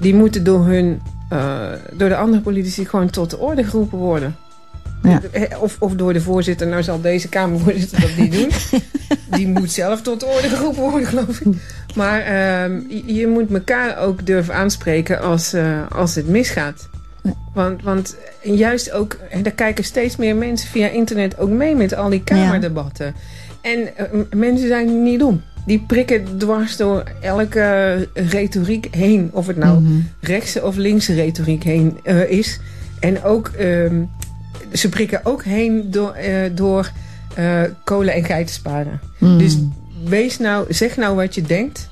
die moeten door hun, eh, door de andere politici gewoon tot de orde geroepen worden. Ja. Eh, Of, of door de voorzitter, nou zal deze Kamervoorzitter dat niet doen. Die moet zelf tot de orde geroepen worden, geloof ik. Maar ehm, je, moet elkaar ook durven aanspreken als, eh, als het misgaat. Want, want juist ook, daar kijken steeds meer mensen via internet ook mee met al die kamerdebatten. En eh, m- mensen zijn niet dom. Die prikken dwars door elke retoriek heen. Of het nou Mhm. rechtse of linkse retoriek heen eh, is. En ook, ehm, ze prikken ook heen door, eh, door kolen en geiten sparen. Mhm. Dus wees nou, zeg nou wat je denkt.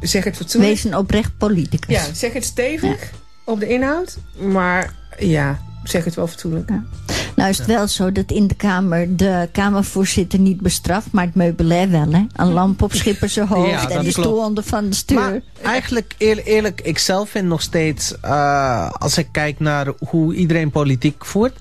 Zeg het fatsoenlijk. Wees een oprecht politicus. Ja, zeg het stevig op de inhoud. Maar ja, zeg het wel fatsoenlijk. Nou is het wel zo dat in de Kamer de Kamervoorzitter niet bestraft, maar het meubilair wel. Hè? Een lamp op schipper zijn hoofd Ja, en de stoel onder van de stuur. Maar eigenlijk, eerlijk, eerlijk ik zelf vind nog steeds, eh, als ik kijk naar hoe iedereen politiek voert,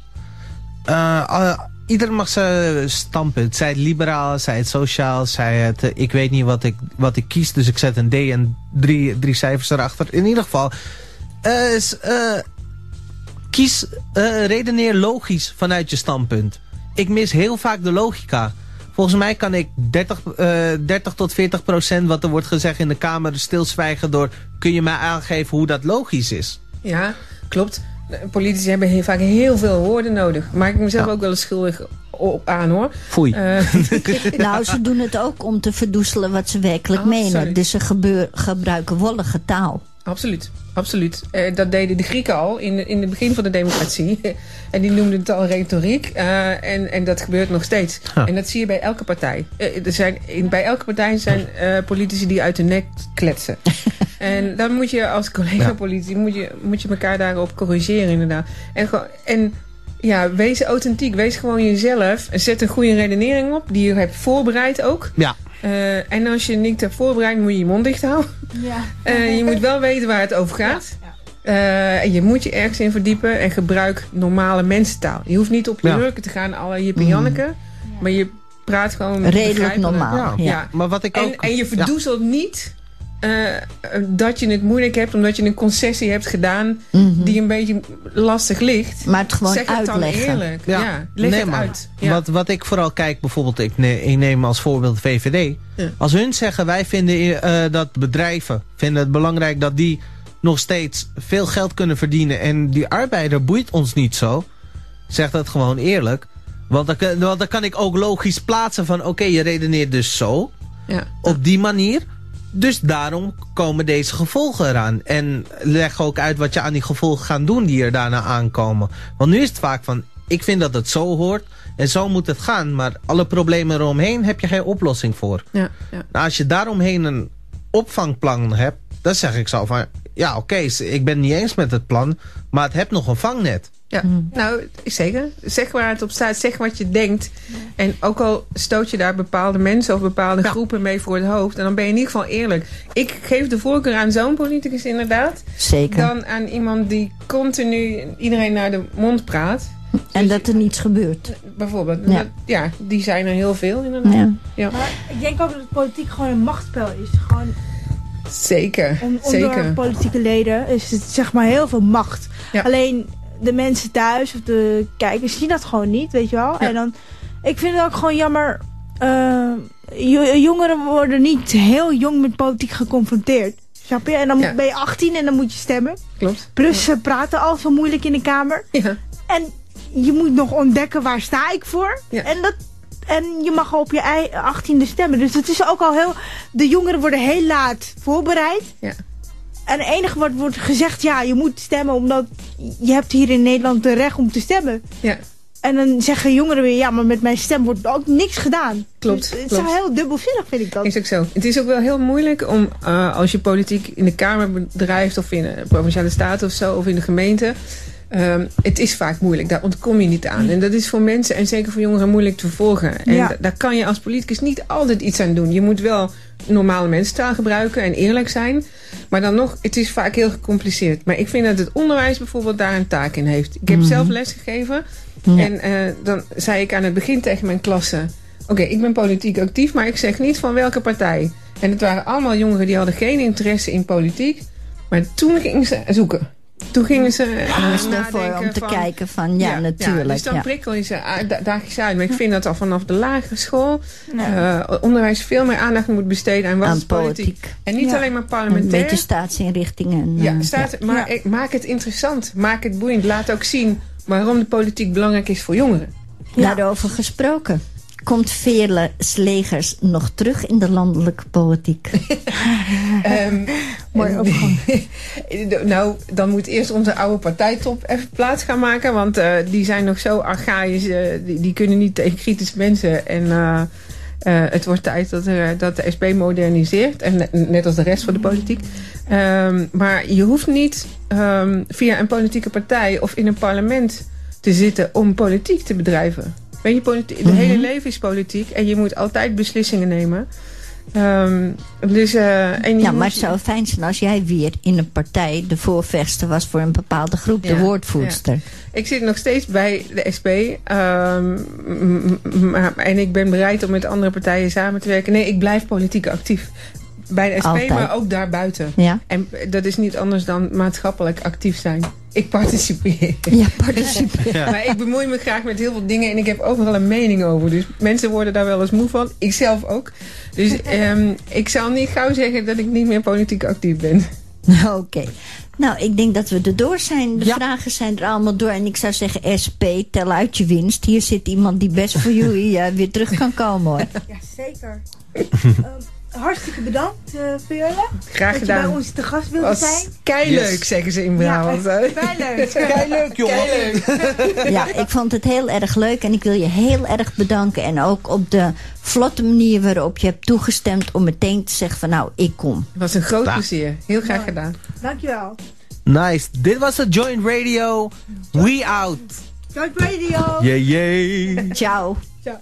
eh, eh, iedereen mag zijn standpunt. Zij het liberaal, zij het sociaal, zij het, eh, ik weet niet wat ik, wat ik kies, dus ik zet een D en drie, drie cijfers erachter. In ieder geval, eh, is, eh, kies, eh, redeneer logisch vanuit je standpunt. Ik mis heel vaak de logica. Volgens mij kan ik 30, eh, 30 tot 40 procent wat er wordt gezegd in de Kamer stilzwijgen door... kun je mij aangeven hoe dat logisch is? Ja, klopt. Politici hebben heel vaak heel veel woorden nodig. Maak ik mezelf Ja. ook wel eens schuldig op aan hoor. Foei. Eh, Nou, ze doen het ook om te verdoezelen wat ze werkelijk Absoluut. menen. Dus ze gebeur- gebruiken wollige taal. Absoluut, absoluut. Eh, dat deden de Grieken al in, in het begin van de democratie. en die noemden het al retoriek. Eh, en, en dat gebeurt nog steeds. En dat zie je bij elke partij. Eh, er zijn, in, bij elke partij zijn politici die uit de nek kletsen. en dan moet je als collega-politici moet je, moet je elkaar daarop corrigeren inderdaad. En, gewoon- en ja, wees authentiek. Wees gewoon jezelf. En zet een goede redenering op. Die je hebt voorbereid ook. Ja, Eh, en als je niet hebt voorbereid, moet je je mond dicht houden. Ja. Eh, je moet wel weten waar het over gaat. Eh, en je moet je ergens in verdiepen en gebruik normale mensentaal. Je hoeft niet op je Ja. hurken te gaan, alle Jip en Janneke. Maar je praat gewoon Redelijk normaal. ja. Ja. Ja. maar wat ik En, ook... en je verdoezelt niet eh, dat je het moeilijk hebt... omdat je een concessie hebt gedaan Mhm. die een beetje lastig ligt. Maar het gewoon zeg het dan uitleggen. eerlijk. Ja, leg nee, het maar uit. Ja. Wat, wat ik vooral kijk, bijvoorbeeld, ik, ne- ik neem als voorbeeld VVD. Ja. Als hun zeggen, wij vinden eh, dat bedrijven vinden het belangrijk dat die nog steeds veel geld kunnen verdienen. En die arbeider boeit ons niet zo. Zeg dat gewoon eerlijk. Want dan, want dan kan ik ook logisch plaatsen van, oké, je redeneert dus zo. ja. Op die manier. Dus daarom komen deze gevolgen eraan. En leg ook uit wat je aan die gevolgen gaat doen die er daarna aankomen. Want nu is het vaak van, ik vind dat het zo hoort. En zo moet het gaan. Maar alle problemen eromheen heb je geen oplossing voor. Ja, ja. Nou, als je daaromheen een opvangplan hebt. Dan zeg ik zo van, ja oké, ik ben niet eens met het plan. Maar het hebt nog een vangnet. Ja, nou zeker. Zeg waar het op staat, zeg wat je denkt. En ook al stoot je daar bepaalde mensen of bepaalde groepen mee voor het hoofd, en dan ben je in ieder geval eerlijk. Ik geef de voorkeur aan zo'n politicus inderdaad, Zeker. dan aan iemand die continu iedereen naar de mond praat. en dat er niets gebeurt. Bijvoorbeeld. Ja. Dat- ja die zijn er heel veel inderdaad. Ja. Ja. Maar ik denk ook dat politiek gewoon een machtsspel is. Gewoon Zeker, on- onder zeker. politieke leden is het zeg maar heel veel macht. Ja. Alleen de mensen thuis of de kijkers zien dat gewoon niet, weet je wel. Ja. En dan, ik vind het ook gewoon jammer. jo- jongeren worden niet heel jong met politiek geconfronteerd. Snap je? En dan Ja. ben je 18 en dan moet je stemmen. Klopt. Plus ze praten al zo moeilijk in de kamer. Ja. En je moet nog ontdekken waar sta ik voor. Ja. En, dat, en je mag al op je ei- 18e stemmen. Dus het is ook al heel... De jongeren worden heel laat voorbereid. Ja. En het enige wat wordt gezegd... Ja, je moet stemmen omdat je hebt hier in Nederland de recht om te stemmen. Ja. En dan zeggen jongeren weer, ja, maar met mijn stem wordt ook niks gedaan. Klopt, Dus het klopt. is heel dubbelzinnig, vind ik dat. Is ook zo. Het is ook wel heel moeilijk om eh, als je politiek in de Kamer bedrijft of in de provinciale staten of zo of in de gemeente. Ehm, het is vaak moeilijk, daar ontkom je niet aan. En dat is voor mensen en zeker voor jongeren moeilijk te volgen. En Ja. daar kan je als politicus niet altijd iets aan doen. Je moet wel normale mensentaal gebruiken en eerlijk zijn. Maar dan nog, het is vaak heel gecompliceerd. Maar ik vind dat het onderwijs bijvoorbeeld daar een taak in heeft. Ik heb zelf lesgegeven. Ja. En eh, dan zei ik aan het begin tegen mijn klasse... Oké, ik ben politiek actief, maar ik zeg niet van welke partij. En het waren allemaal jongeren die hadden geen interesse in politiek. Maar toen gingen ze zoeken. Toen gingen ze daarvoor nadenken om te van- kijken van, ja, natuurlijk. dus dan ja. prikkel je ze, daag je ze uit. Maar ik vind dat al vanaf de lagere school... Ja. eh, onderwijs veel meer aandacht moet besteden aan wat Aan is politiek. politiek. En niet Ja. alleen maar Een parlementair. beetje staatsinrichtingen. Ja, eh, staat, maar Ja. ik- maak het interessant. Maak het boeiend. Laat ook zien waarom de politiek belangrijk is voor jongeren. Ja. Daarover gesproken. Komt Veerles legers nog terug in de landelijke politiek? Ehm, Mooi en- overgang. nou, dan moet eerst onze oude partijtop even plaats gaan maken. Want eh, die zijn nog zo archaïs. eh, die, die kunnen niet tegen kritische mensen. En eh, eh, het wordt tijd dat, er, dat de SP moderniseert. En net, net als de rest van de politiek. Ehm, maar je hoeft niet ehm, via een politieke partij of in een parlement te zitten om politiek te bedrijven. Weet je, politi- de hele leven is politiek en je moet altijd beslissingen nemen. Ehm, dus, en je Ja, maar het zou fijn zijn als jij weer in een partij de voorvechter was voor een bepaalde groep, de Ja, woordvoerster. Ik zit nog steeds bij de SP. ehm, m- m- maar- en ik ben bereid om met andere partijen samen te werken. Nee, ik blijf politiek actief. Bij de SP, Altijd. maar ook daarbuiten. Ja, En dat is niet anders dan maatschappelijk actief zijn. Ik participeer. ja participeer. Maar ik bemoei me graag met heel veel dingen en ik heb overal een mening over. Dus mensen worden daar wel eens moe van. Ik zelf ook. Dus ehm, ik zal niet gauw zeggen dat ik niet meer politiek actief ben. Oké. Nou, ik denk dat we er door zijn. De Ja. vragen zijn er allemaal door. En ik zou zeggen, SP, tel uit je winst. Hier zit iemand die best voor jullie eh, weer terug kan komen hoor. Ja, zeker. Hartstikke bedankt, uh, Veerle. Graag Dat je bij gedaan. ons te gast wilde Was zijn. keileuk, Yes. zeggen ze in Brabant. hè? Wij leuk. Kei leuk, jongen. Keileuk. Ja, ik vond het heel erg leuk. En ik wil je heel erg bedanken. En ook op de vlotte manier waarop je hebt toegestemd om meteen te zeggen van nou, ik kom. Het was een groot Ja. plezier. Heel graag Mooi. gedaan. Dankjewel. Nice. Dit was de Joint Radio. We out. Joint Radio. Yeah, yeah. Ciao. Ciao.